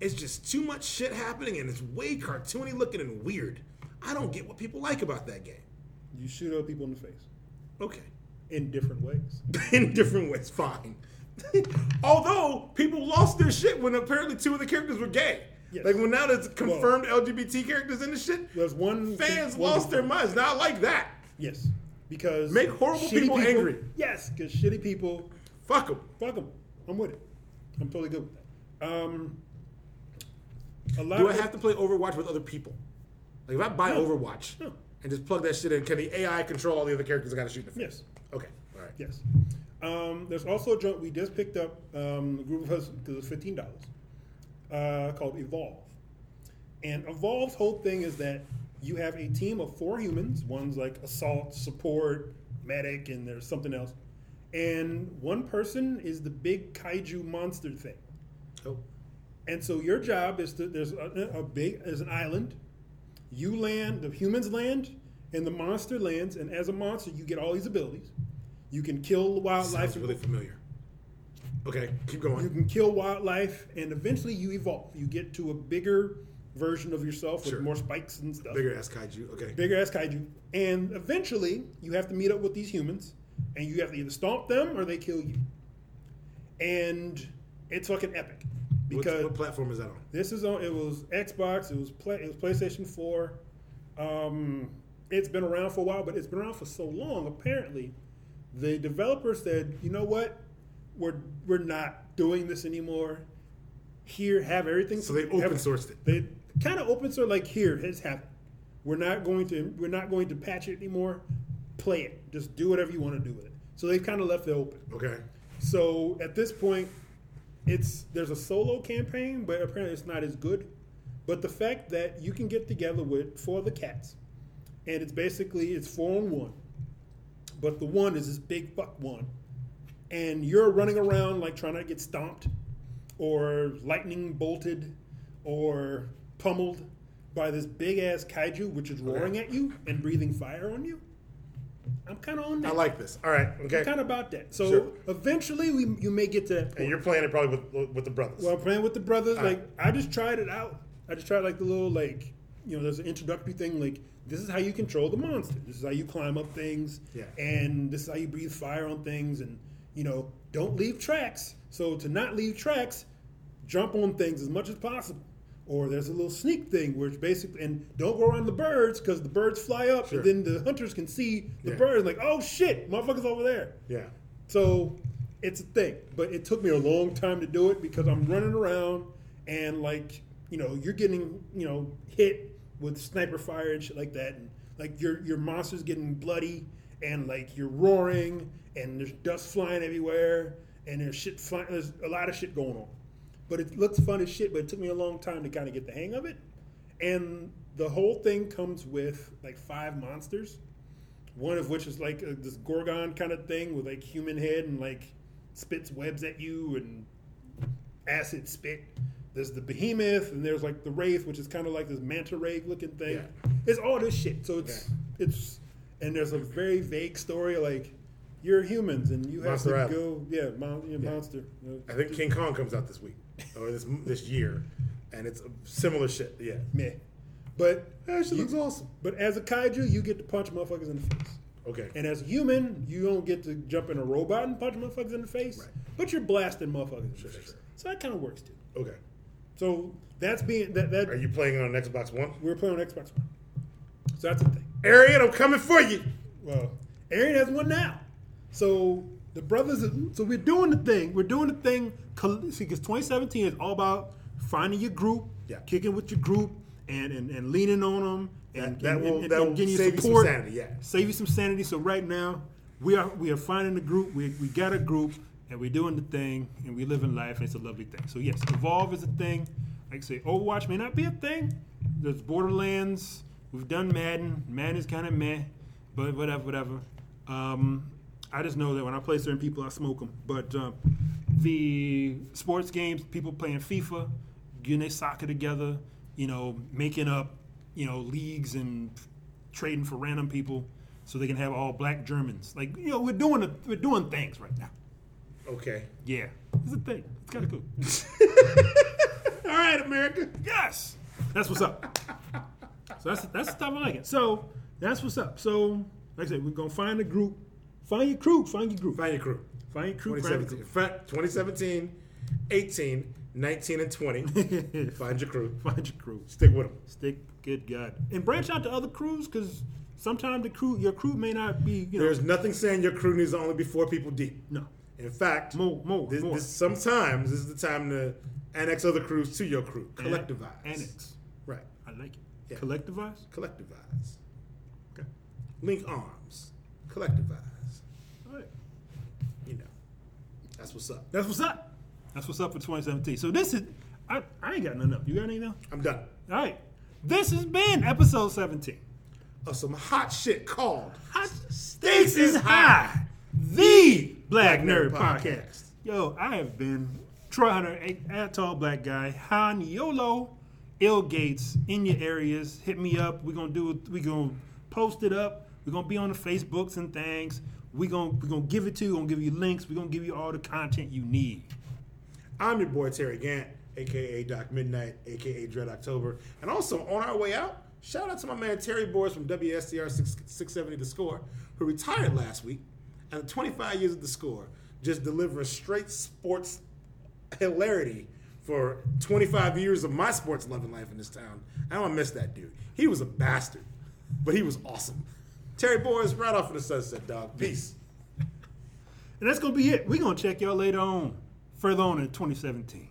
It's just too much shit happening, and it's way cartoony looking and weird. I don't get what people like about that game. you shoot other people in the face Okay. in different ways. in different ways, fine. Although people lost their shit when apparently two of the characters were gay. Yes. Like when now there's confirmed LGBT characters in the shit, There's one fans one- lost their minds. Not like that. Yes, because Make horrible shitty people angry. Yes, because shitty people Fuck them. Fuck them. I'm with it. I'm totally good with that. Um, a lot Do I have to play Overwatch with other people? Like if I buy No. Overwatch No. and just plug that shit in, can the AI control all the other characters I got to shoot in the face? Yes. Okay. All right. Yes. Um, there's also a joint we just picked up. Um, a group of us because it's fifteen dollars. Uh, called Evolve, and Evolve's whole thing is that you have a team of four humans. One's like assault, support, medic, and there's something else. And one person is the big kaiju monster thing. Oh. And so your job is to there's a, a big there's an island. You land, the humans land, and the monster lands. And as a monster, you get all these abilities. You can kill wildlife. Sounds really familiar. Okay, keep going. You can kill wildlife, and eventually you evolve. You get to a bigger version of yourself with Sure. more spikes and stuff. Bigger ass kaiju. Okay. bigger ass kaiju. And eventually, you have to meet up with these humans, and you have to either stomp them or they kill you. And it's fucking epic What- because what platform is that on? this is on. It was Xbox. It was play. It was PlayStation Four. Um, it's been around for a while, but it's been around for so long. Apparently, the developer said, "You know what? We're we're not doing this anymore. Here, have everything." So they open sourced it. They kind of open source, like here, has happened. We're not going to we're not going to patch it anymore. Play it. Just do whatever you want to do with it. So they've kind of left it open. Okay. So at this point, it's there's a solo campaign, but apparently it's not as good. But the fact that you can get together with four of the cats, and it's basically it's four on one, but the one is this big fuck one, and you're running around like trying to get stomped, or lightning bolted, or pummeled by this big ass kaiju which is oh, roaring at you and breathing fire on you. I'm kind of on that. I like this. All right. Okay. kind of about that. So Sure. eventually, we you may get to that point. And you're playing it probably with with the brothers. Well, I'm playing with the brothers. All like right. I just tried it out. I just tried like the little like you know there's an introductory thing like this is how you control the monster. This is how you climb up things. Yeah. And this is how you breathe fire on things and you know, don't leave tracks. So to not leave tracks, jump on things as much as possible. Or there's a little sneak thing where it's basically, and don't go around the birds because the birds fly up, Sure. and then the hunters can see the Yeah. birds. Like, oh shit, motherfuckers over there. Yeah. So it's a thing, but it took me a long time to do it because I'm running around and like you know you're getting you know hit with sniper fire and shit like that, and like your your monster's getting bloody and like you're roaring and there's dust flying everywhere and there's shit flying. There's a lot of shit going on, but it looks fun as shit. But it took me a long time to kind of get the hang of it, and the whole thing comes with like five monsters one of which is like a, this gorgon kind of thing with like human head and like spits webs at you and acid spit. There's the behemoth and there's like the wraith, which is kind of like this manta ray looking thing. Yeah. It's all this shit. So it's it's and there's a very vague story like you're humans and you have to Island. go yeah, mon- yeah, monster. I think King Kong comes out this week or this this year, and it's a similar shit. Yeah. meh. But That shit you- looks awesome. but as a kaiju, you get to punch motherfuckers in the face. Okay. And as a human, you don't get to jump in a robot and punch motherfuckers in the face, Right. but you're blasting motherfuckers in Sure, the face. sure. So that kind of works too. Okay. So that's being that that Are you playing on Xbox One? we're playing on Xbox One. So that's the thing. Arian, I'm coming for you. Well, Aaron has one now. So the brothers, so we're doing the thing. We're doing the thing. See, because 2017 is all about finding your group, Yeah. kicking with your group, and and, and leaning on them, and, That- that and, will- and, that will getting save you some sanity, yeah. save you some sanity. So right now, we are we are finding the group. We we got a group, and we're doing the thing, and we living life, and it's a lovely thing. So yes, evolve is a thing. Like I say, Overwatch may not be a thing. There's Borderlands. We've done Madden. Madden is kind of meh, but whatever, whatever. Um, I just know that when I play certain people, I smoke them. But um, the sports games, people playing FIFA, getting their soccer together, you know, making up, you know, leagues and trading for random people so they can have all black Germans. Like, you know, we're doing a, we're doing things right now. Okay. Yeah, it's a thing. It's kind of cool. All right, America. Yes, that's what's up. So that's that's the stuff I like it. So that's what's up. So like I said, we're gonna find a group. Find your crew. Find your group. Find your crew. Find your crew. Find your 2017, 2017, 18, 19, and 20. Find your crew. Find your crew. Stick with them. Stick. Good God. And branch out to other crews because sometimes the crew, your crew may not be. You know. There's nothing saying your crew needs to only be four people deep. no. In fact, More. More. this, more. this, sometimes this is the time to annex other crews to your crew. Collectivize. Annex. Right. I like it. Yeah. Collectivize. Collectivize. Okay. Link arms. Collectivize. All right. You know. That's what's up. That's what's up. That's what's up for 2017. So this is. I, I ain't got nothing else. You got anything else? I'm done. All right. This has been episode 17. Of some hot shit called Hot Stakes is High, the Black Nerd Nerd Podcast. Podcast. Yo, I have been Troy Hunter, a, a tall black guy, Han Yolo, Ill Gates in your areas. Hit me up. We're gonna do it. We're gonna post it up. We're gonna be on the Facebooks and things. We're gonna we're gonna give it to you. We're gonna give you links. We're gonna give you all the content you need. I'm your boy Terry Gant, aka Doc Midnight, aka Dread October. And also on our way out, shout out to my man Terry Boers from WSCR 6, 670 The Score, who retired last week. And 25 years of The Score, just delivering straight sports hilarity for 25 years of my sports loving life in this town. I don't miss that dude. He was a bastard, but he was awesome. Terry Boers, right off in the sunset, dog. Peace. And that's gonna be it. We're gonna check y'all later on, further on in 2017.